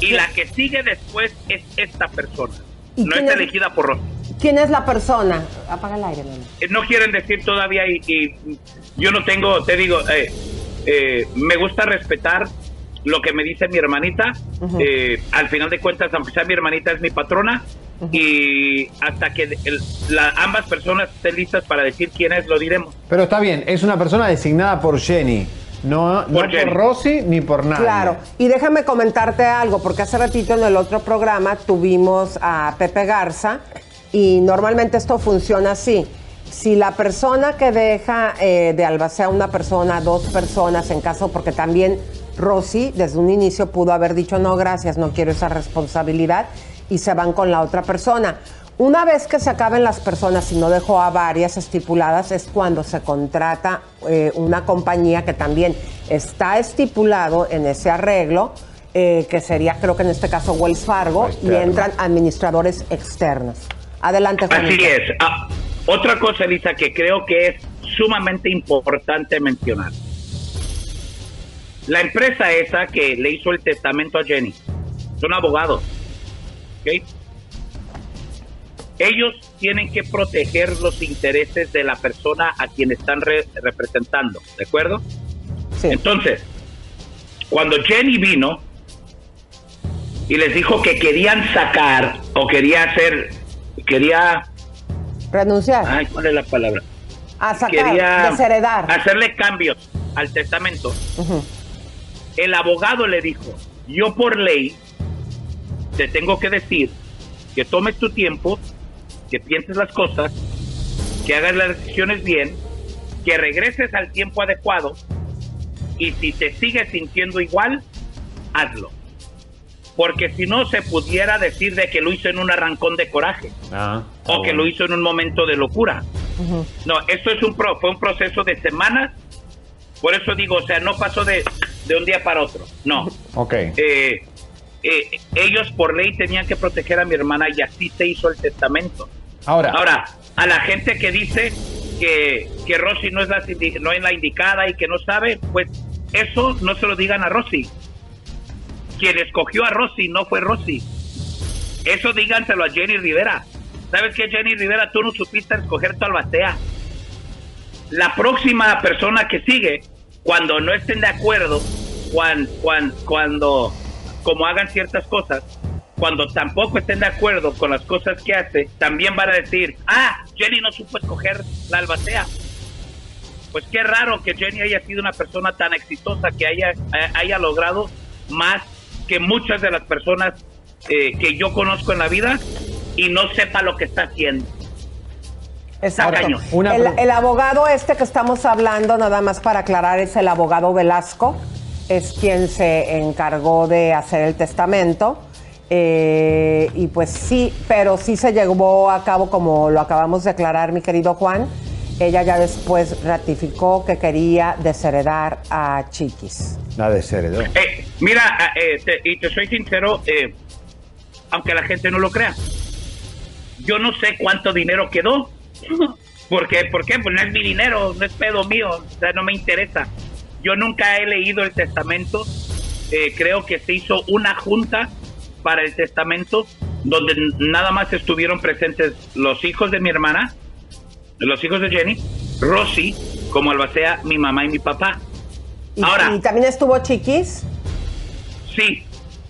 y la que sigue después es esta persona. ¿Y No es? elegida por Rosy. ¿Quién es la persona? Apaga el aire, mamá. Eh, no quieren decir todavía y, y yo no tengo, te digo, eh, eh, me gusta respetar lo que me dice mi hermanita. Ujú. Eh, al final de cuentas, aunque sea mi hermanita, es mi patrona. Y hasta que el- la- ambas personas estén listas para decir quién es, lo diremos. Pero está bien, es una persona designada por Jenny. No, no Por por, Jenny. Rosy ni por nadie. Claro, y déjame comentarte algo, porque hace ratito en el otro programa tuvimos a Pepe Garza y normalmente esto funciona así. Si la persona que deja eh, de albacea una persona, dos personas, en caso, porque también Rosy desde un inicio pudo haber dicho no, gracias, no quiero esa responsabilidad, y se van con la otra persona. Una vez que se acaben las personas y no dejó a varias estipuladas, es cuando se contrata eh, una compañía que también está estipulado en ese arreglo, eh, que sería creo que en este caso Wells Fargo, y entran administradores externos. Adelante, Así Juanito. es. Ah, otra cosa, Elisa, que creo que es sumamente importante mencionar. La empresa esa que le hizo el testamento a Jenny son abogados. ¿ok? Ellos tienen que proteger los intereses de la persona a quien están re- representando. ¿De acuerdo? Entonces, cuando Jenny vino y les dijo que querían sacar o quería hacer, quería Renunciar. Ay, ¿cuál es la palabra? a sacar, Quería desheredar. hacerle cambios al testamento. El abogado le dijo, yo por ley te tengo que decir que tomes tu tiempo, que pienses las cosas, que hagas las decisiones bien, que regreses al tiempo adecuado y si te sigues sintiendo igual, hazlo. Porque si no se pudiera decir de que lo hizo en un arrancón de coraje Ah, o que lo hizo en un momento de locura. No, esto es un pro, fue un proceso de semanas. Por eso digo, o sea, no pasó de, de un día para otro. No. [LAUGHS] Ok. Eh, eh, ellos por ley tenían que proteger a mi hermana y así se hizo el testamento. Ahora. Ahora, a la gente que dice que, que Rosy no es, la, no es la indicada y que no sabe, pues eso no se lo digan a Rosy. Quien escogió a Rosy no fue Rosy. Eso díganselo a Jenny Rivera. ¿Sabes qué, Jenny Rivera? Tú no supiste escoger tu albacea. La próxima persona que sigue, cuando no estén de acuerdo, cuan- cuan- cuando, como hagan ciertas cosas, cuando tampoco estén de acuerdo con las cosas que hace, también van a decir, ah, Jenny no supo escoger la albacea. Pues qué raro que Jenny haya sido una persona tan exitosa que haya, eh, haya logrado más que muchas de las personas eh, que yo conozco en la vida y no sepa lo que está haciendo. Exacto. El, el abogado este que estamos hablando, nada más para aclarar, es el abogado Velasco, es quien se encargó de hacer el testamento. Eh, y pues sí, pero sí se llevó a cabo como lo acabamos de aclarar, mi querido Juan. Ella ya después ratificó que quería desheredar a Chiquis. La desheredó. Eh, mira, eh, te- y te soy sincero, eh, aunque la gente no lo crea, yo no sé cuánto dinero quedó. [LAUGHS] Porque, ¿Por qué? Pues no es mi dinero, no es pedo mío, o sea, no me interesa. Yo nunca he leído el testamento, eh, creo que se hizo una junta para el testamento donde nada más estuvieron presentes los hijos de mi hermana, los hijos de Jenny, Rosy, como albacea, mi mamá y mi papá. ¿Y, Ahora, y también estuvo Chiquis? Sí,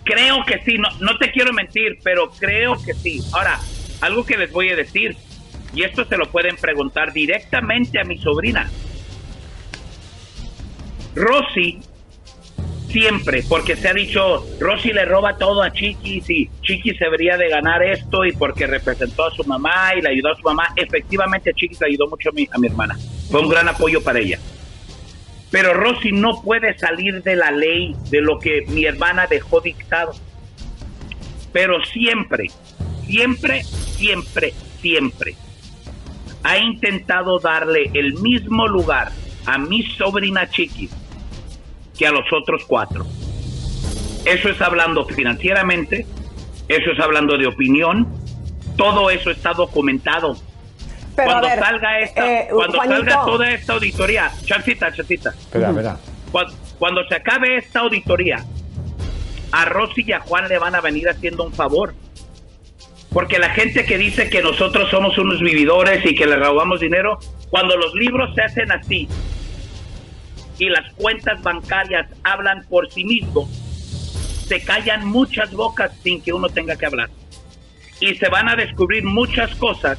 creo que sí, no, no te quiero mentir, pero creo que sí. Ahora, algo que les voy a decir, y esto se lo pueden preguntar directamente a mi sobrina. Rosy, siempre, porque se ha dicho, Rosy le roba todo a Chiquis y Chiquis se debería de ganar esto y porque representó a su mamá y le ayudó a su mamá. Efectivamente, Chiquis le ayudó mucho a mi, a mi hermana. Fue un gran apoyo para ella. Pero Rosy no puede salir de la ley, de lo que mi hermana dejó dictado. Pero siempre, siempre, siempre, siempre ha intentado darle el mismo lugar a mi sobrina Chiquis que a los otros cuatro. Eso es hablando financieramente, eso es hablando de opinión, todo eso está documentado. Pero, cuando ver, salga esta, eh, cuando salga toda esta auditoría, chancita, chancita. Espera, espera. Cuando, cuando se acabe esta auditoría, a Rosy y a Juan le van a venir haciendo un favor. Porque la gente que dice que nosotros somos unos vividores y que le robamos dinero, cuando los libros se hacen así y las cuentas bancarias hablan por sí mismos, se callan muchas bocas sin que uno tenga que hablar. Y se van a descubrir muchas cosas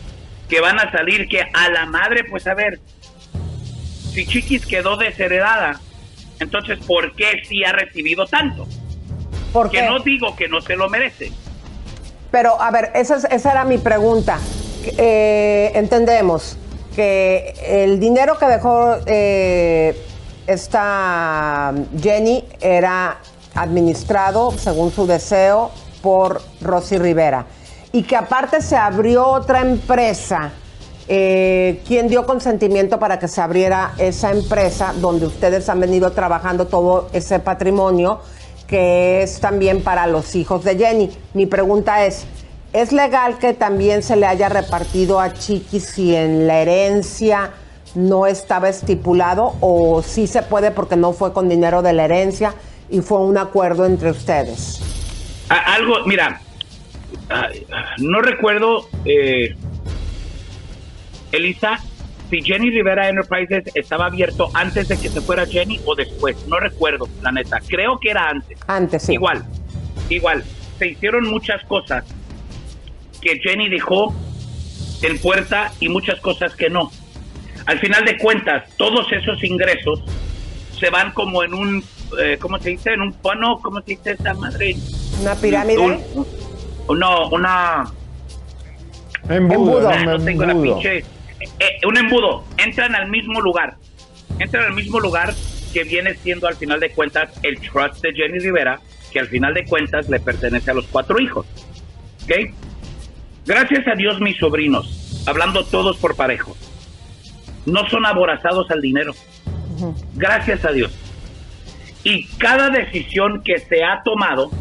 que van a salir que a la madre, pues a ver, si Chiquis quedó desheredada, entonces ¿por qué sí ha recibido tanto? Porque Que no digo que no se lo merece. Pero, a ver, esa, es- esa era mi pregunta. Eh, entendemos que el dinero que dejó eh, esta Jenny era administrado, según su deseo, por Rosy Rivera. Y que aparte se abrió otra empresa. Eh, ¿Quién dio consentimiento para que se abriera esa empresa donde ustedes han venido trabajando todo ese patrimonio que es también para los hijos de Jenny? Mi pregunta es, ¿es legal que también se le haya repartido a Chiqui si en la herencia no estaba estipulado o sí se puede porque no fue con dinero de la herencia y fue un acuerdo entre ustedes? A- algo, mira, ay, no recuerdo, eh, Elisa, si Jenny Rivera Enterprises estaba abierto antes de que se fuera Jenny o después. No recuerdo, la neta. Creo que era antes. Antes, sí. Igual, igual. Se hicieron muchas cosas que Jenny dejó en puerta y muchas cosas que no. Al final de cuentas, todos esos ingresos se van como en un, eh, ¿cómo se dice? En un pano, ¿cómo se dice esa madre? ¿Una pirámide? Un- un- no, una... Embudo, Ah, no tengo la pinche... eh, un embudo. Entran al mismo lugar. Entran al mismo lugar que viene siendo al final de cuentas el trust de Jenny Rivera, que al final de cuentas le pertenece a los cuatro hijos. ¿Ok? Gracias a Dios mis sobrinos, hablando todos por parejo, no son aborazados al dinero. Gracias a Dios. Y cada decisión que se ha tomado,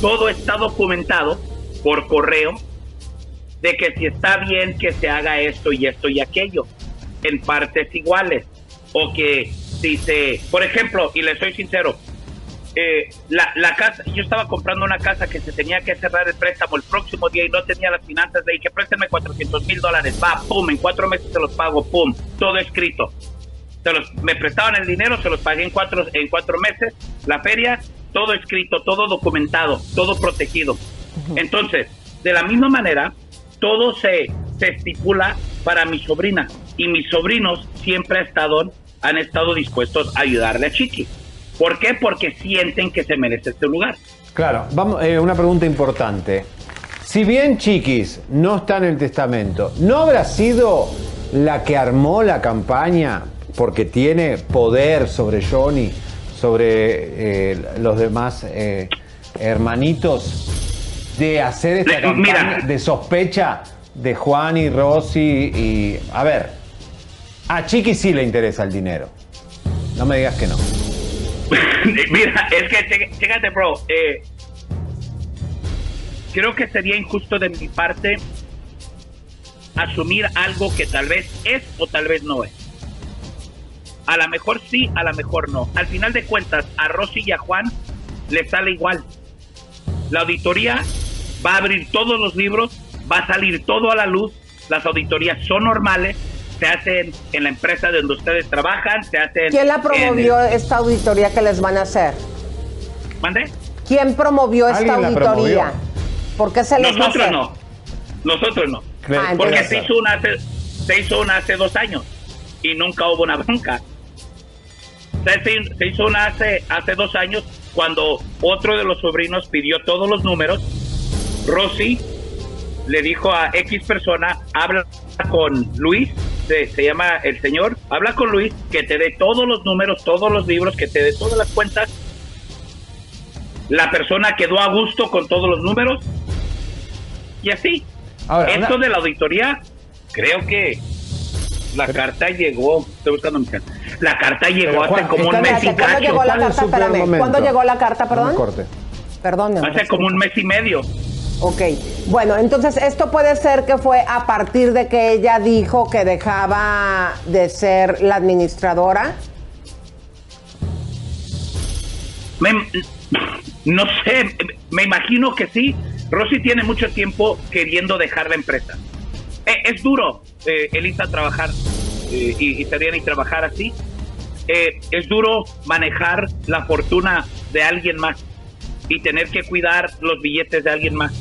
todo está documentado por correo de que si está bien que se haga esto y esto y aquello, en partes iguales. O que si se, por ejemplo, y le soy sincero, eh, la, la casa, yo estaba comprando una casa que se tenía que cerrar el préstamo el próximo día y no tenía las finanzas de ahí, que préstame 400 mil dólares, va, pum, en cuatro meses se los pago, pum, todo escrito. Se los, me prestaban el dinero, se los pagué en cuatro, en cuatro meses, la feria, todo escrito, todo documentado, todo protegido. Entonces, de la misma manera, todo se, se estipula para mi sobrina y mis sobrinos siempre ha estado, han estado dispuestos a ayudarle a Chiqui. ¿Por qué? Porque sienten que se merece este lugar. Claro, vamos, eh, una pregunta importante. Si bien Chiquis no está en el testamento, ¿no habrá sido la que armó la campaña porque tiene poder sobre Johnny, sobre eh, los demás eh, hermanitos, de hacer esta Le- campaña mira. de sospecha de Juan y Rosy? Y, a ver, a Chiquis sí le interesa el dinero. No me digas que no. [LAUGHS] Mira, es que, chécate, bro. eh, creo que sería injusto de mi parte asumir algo que tal vez es o tal vez no es. A lo mejor sí, a lo mejor no. Al final de cuentas, a Rosy y a Juan les sale igual. La auditoría va a abrir todos los libros, va a salir todo a la luz. Las auditorías son normales, se hacen en la empresa donde ustedes trabajan, se hacen. ¿Quién la en- promovió esta auditoría que les van a hacer? ¿Mande? ¿Quién promovió esta auditoría? promovió. ¿Por qué se les va a Nosotros hacer? no. Nosotros no. Ah, Porque se hizo, una hace, se hizo una hace dos años y nunca hubo una bronca. Se, se- se hizo una hace, hace dos años cuando otro de los sobrinos pidió todos los números. Rosy le dijo a X persona, habla con Luis, se, se llama el señor, habla con Luis, que te dé todos los números, todos los libros, que te dé todas las cuentas. La persona quedó a gusto con todos los números y así. Ahora, Esto una- de la auditoría, creo que la carta llegó, estoy buscando mi carta. La carta llegó Pero, hace como un mes y Espérate, ¿Cuándo cacho. llegó la carta? ¿Cuándo llegó la carta, perdón? corte. Perdón. Hace como un mes y medio. Ok, bueno, entonces esto puede ser que fue a partir de que ella dijo que dejaba de ser la administradora. Me- no sé, me imagino que sí. Rosy tiene mucho tiempo queriendo dejar la empresa. Eh, es duro, eh, Elisa, trabajar eh, y, y y trabajar así. Eh, es duro manejar la fortuna de alguien más y tener que cuidar los billetes de alguien más.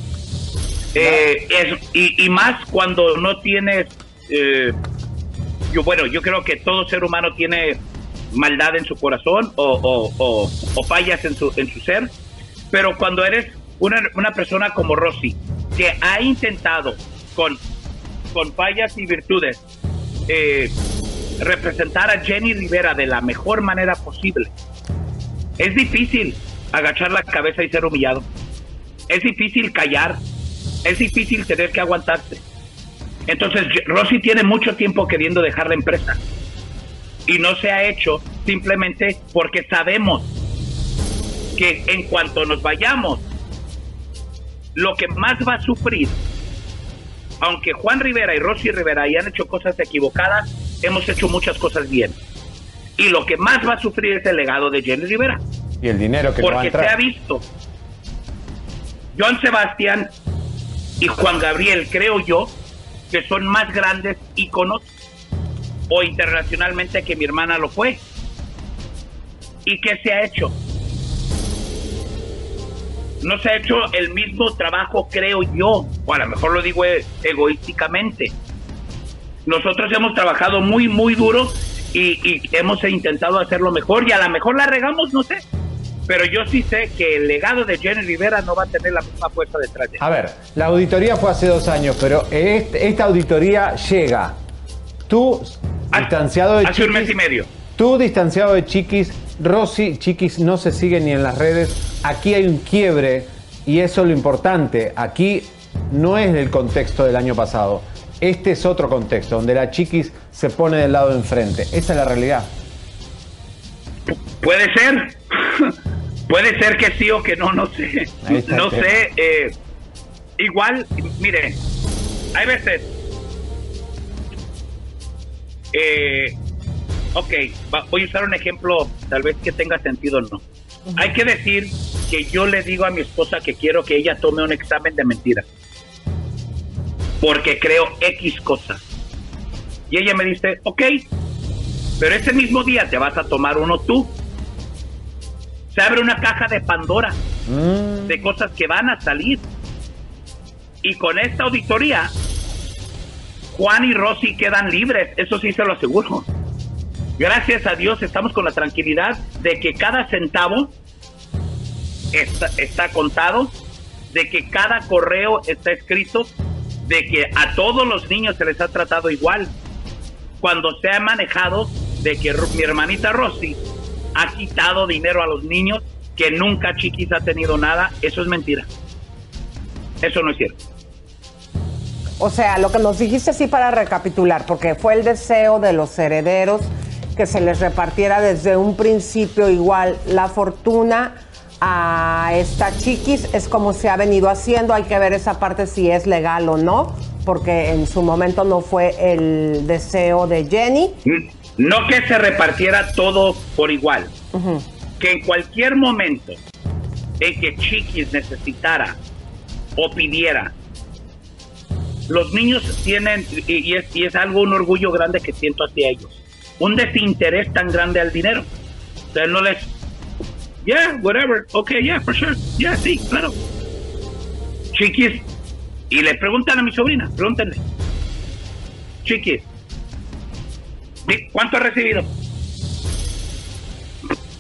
Eh, es- y, y más cuando no tienes, eh, yo bueno, yo creo que todo ser humano tiene maldad en su corazón o, o- o- o fallas en su, en su ser, pero cuando eres una, una persona como Rosy, que ha intentado con, con fallas y virtudes eh, representar a Jenny Rivera de la mejor manera posible, es difícil agachar la cabeza y ser humillado. Es difícil callar. Es difícil tener que aguantarse. Entonces, Rosy tiene mucho tiempo queriendo dejar la empresa. Y no se ha hecho simplemente porque sabemos que en cuanto nos vayamos, lo que más va a sufrir, aunque Juan Rivera y Rosy Rivera hayan hecho cosas equivocadas, hemos hecho muchas cosas bien. Y lo que más va a sufrir es el legado de Jenny Rivera Y el dinero que no va a porque se ha visto. Joan Sebastián y Juan Gabriel, creo yo, que son más grandes íconos o internacionalmente que mi hermana lo fue. ¿Y qué se ha hecho? No se ha hecho el mismo trabajo, creo yo, o a lo mejor lo digo e- egoísticamente. Nosotros hemos trabajado muy, muy duro y, y hemos intentado hacerlo mejor y a lo mejor la regamos, no sé. Pero yo sí sé que el legado de Jenny Rivera no va a tener la misma fuerza detrás de él. A ver, la auditoría fue hace dos años, pero este- esta auditoría llega. Tú, distanciado de hace un mes Chiquis, y medio. Tú, distanciado de Chiquis, Rosy, Chiquis no se sigue ni en las redes. Aquí hay un quiebre y eso es lo importante. Aquí no es del contexto del año pasado. Este es otro contexto, donde la Chiquis se pone del lado de enfrente. Esa es la realidad. Puede ser. [LAUGHS] Puede ser que sí o que no, no sé. No sé. eh, igual, mire, hay veces. Eh, ok, va- voy a usar un ejemplo, tal vez que tenga sentido o no. Hay que decir que yo le digo a mi esposa que quiero que ella tome un examen de mentira. Porque creo X cosa. Y ella me dice, ok, pero ese mismo día te vas a tomar uno tú. Se abre una caja de Pandora de cosas que van a salir. Y con esta auditoría, Juan y Rosy quedan libres, eso sí se lo aseguro. Gracias a Dios estamos con la tranquilidad de que cada centavo está, está contado de que cada correo está escrito de que a todos los niños se les ha tratado igual. Cuando se ha manejado de que mi hermanita Rosy ha quitado dinero a los niños, que nunca Chiquis ha tenido nada, eso es mentira. Eso no es cierto. O sea, lo que nos dijiste sí para recapitular, porque fue el deseo de los herederos que se les repartiera desde un principio igual la fortuna a esta chiquis, es como se ha venido haciendo, hay que ver esa parte si es legal o no, porque en su momento no fue el deseo de Jenny. No que se repartiera todo por igual, Ujú. que en cualquier momento en que Chiquis necesitara o pidiera, los niños tienen, y, es, y es algo, un orgullo grande que siento hacia ellos, un desinterés tan grande al dinero. Sea, no les, yeah, whatever, okay, yeah, for sure, yeah, sí, claro. Chiquis, y le preguntan a mi sobrina, pregúntenle, Chiquis, di- ¿cuánto has recibido?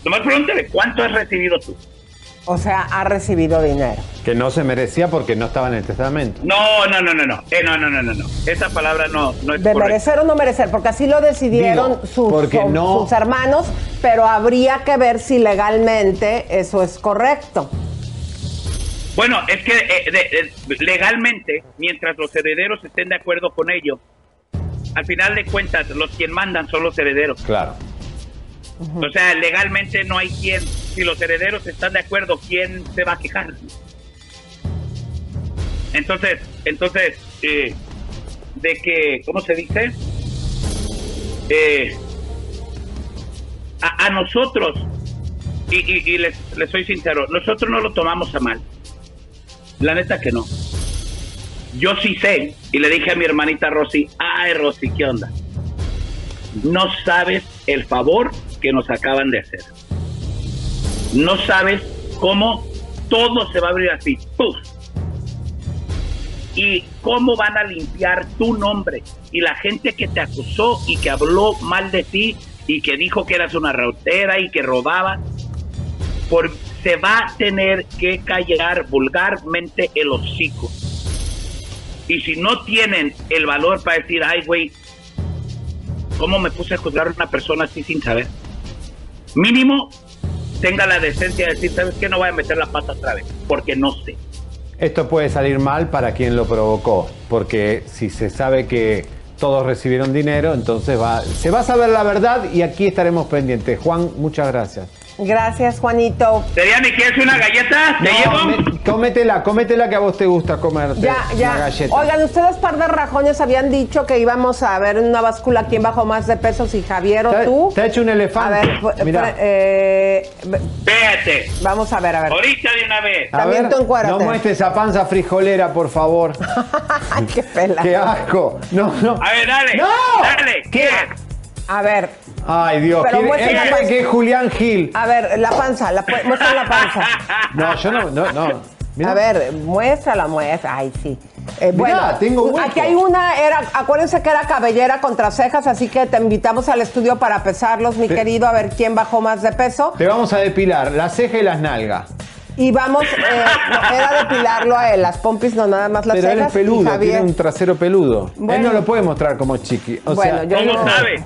Nomás pregúntale, ¿cuánto has recibido tú? O sea, ha recibido dinero. Que no se merecía porque no estaba en el testamento. No, no, no, no, no, eh, no, no, no, no, no. Esa palabra no, no es De correcta. merecer o no merecer, porque así lo decidieron Digo, sus, porque son- no- sus hermanos, pero habría que ver si legalmente eso es correcto. Bueno, es que eh, de- de- legalmente, mientras los herederos estén de acuerdo con ello, al final de cuentas, los quien mandan son los herederos. Claro. O sea, legalmente no hay quien, si los herederos están de acuerdo, ¿quién se va a quejar? Entonces, entonces, eh, de que, ¿cómo se dice? Eh, a, a nosotros, y, y- y les, les soy sincero, nosotros no lo tomamos a mal. La neta que no. Yo sí sé, y le dije a mi hermanita Rosy, ay Rosy, ¿qué onda? No sabes el favor que nos acaban de hacer. No sabes cómo todo se va a abrir así. ¡puf! Y cómo van a limpiar tu nombre. Y la gente que te acusó y que habló mal de ti y que dijo que eras una rautera y que robaba, por, se va a tener que callar vulgarmente el hocico. Y si no tienen el valor para decir, ay, güey, ¿cómo me puse a juzgar a una persona así sin saber? Mínimo, tenga la decencia de decir, ¿sabes qué? No voy a meter la pata otra vez, porque no sé. Esto puede salir mal para quien lo provocó, porque si se sabe que todos recibieron dinero, entonces va, se va a saber la verdad y aquí estaremos pendientes. Juan, muchas gracias. Gracias, Juanito. ¿Seriani quieres una galleta? ¿Te llevo? me- cómetela, cómetela que a vos te gusta comerte Ya, ya. galleta. Oigan, ustedes par de rajones habían dicho que íbamos a ver en una báscula quién bajó más de peso, si Javier o Te- tú. te ha hecho un elefante. A ver, fu- eh, Espérate. vamos a ver, a ver. Ahorita de una vez. A También ver, tú encuérate. no muestres esa panza frijolera, por favor. [LAUGHS] Ay, qué pela. ¡Qué asco! No, no. A ver, dale. ¡No! Dale. ¿Qué? A ver, Ay, Dios. Pero muestra él la panza. que es Julián Gil. a ver, la panza, la, muestra la panza. [LAUGHS] No, yo no, no, no. Mira. A ver, muéstrala, muestra. Ay, sí. Eh, Mirá, bueno, tengo hueco. aquí hay una, era, acuérdense que era cabellera contra cejas, así que te invitamos al estudio para pesarlos, mi querido, a ver quién bajó más de peso. Te vamos a depilar las cejas y las nalgas. Y vamos, eh, no, era depilarlo a él, las pompis, no nada más las Pero él cejas. es y peludo, tiene un trasero peludo. Él no lo puede mostrar como chiqui. O Bueno, sea, yo ¿Cómo no- sabe?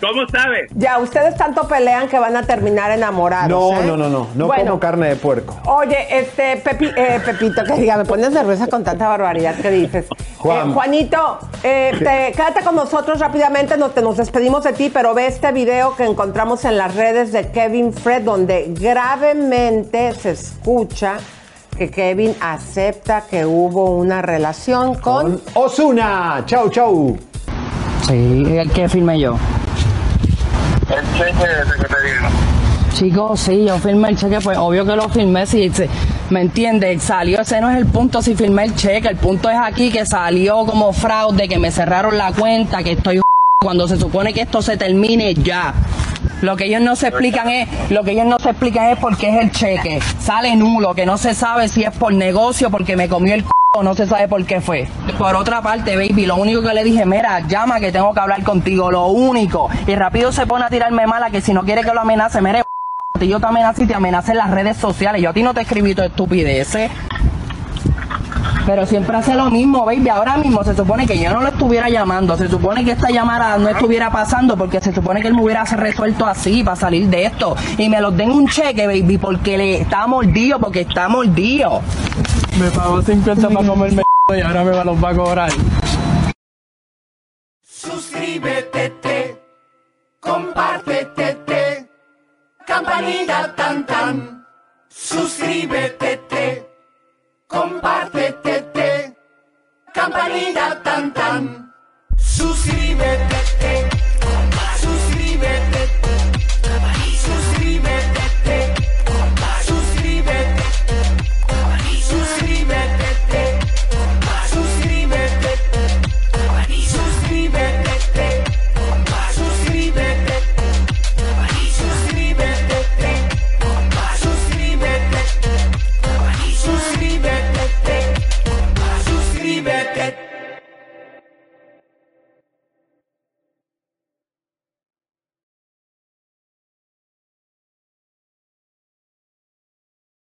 ¿Cómo sabe? Ya, ustedes tanto pelean que van a terminar enamorados. no, ¿eh? no, no, no. No Bueno, como carne de puerco. Oye, este, Pepi- eh, Pepito, que diga, me pones nerviosa con tanta barbaridad que dices. Juan. Eh, Juanito, eh, te- quédate con nosotros rápidamente, nos, te- nos despedimos de ti, pero ve este video que encontramos en las redes de Kevin Fred, donde gravemente se escucha que Kevin acepta que hubo una relación con... Osuna, chau, chau. Sí, el que filmé yo. El cheque ese que te dieron. Chicos, sí, yo filmé el cheque, pues obvio que lo filmé, si me entiendes, salió, ese no es el punto si filmé el cheque, el punto es aquí que salió como fraude, que me cerraron la cuenta, que estoy cuando se supone que esto se termine ya. Lo que ellos no se explican es, lo que ellos no se explican es por qué es el cheque. Sale nulo, que no se sabe si es por negocio, porque me comió el c o no se sabe por qué fue. Por otra parte, baby, lo único que le dije, mira, llama que tengo que hablar contigo, lo único. Y rápido se pone a tirarme mala que si no quiere que lo amenace, mire, yo te amenazo y te amenacé en las redes sociales. Yo a ti no te escribí tu estupideces. Pero siempre hace lo mismo, baby. Ahora mismo se supone que yo no lo estuviera llamando. Se supone que esta llamada no estuviera pasando porque se supone que él me hubiera resuelto así para salir de esto. Y me los den un cheque, baby, porque le está mordido, porque está mordido. Me pagó 50 para comerme [LAUGHS] y ahora me los va a cobrar. Suscríbete, te, compártete, te, campanita tan tan. Suscríbete, te, compártete, te, campanita tan tan. Suscríbete,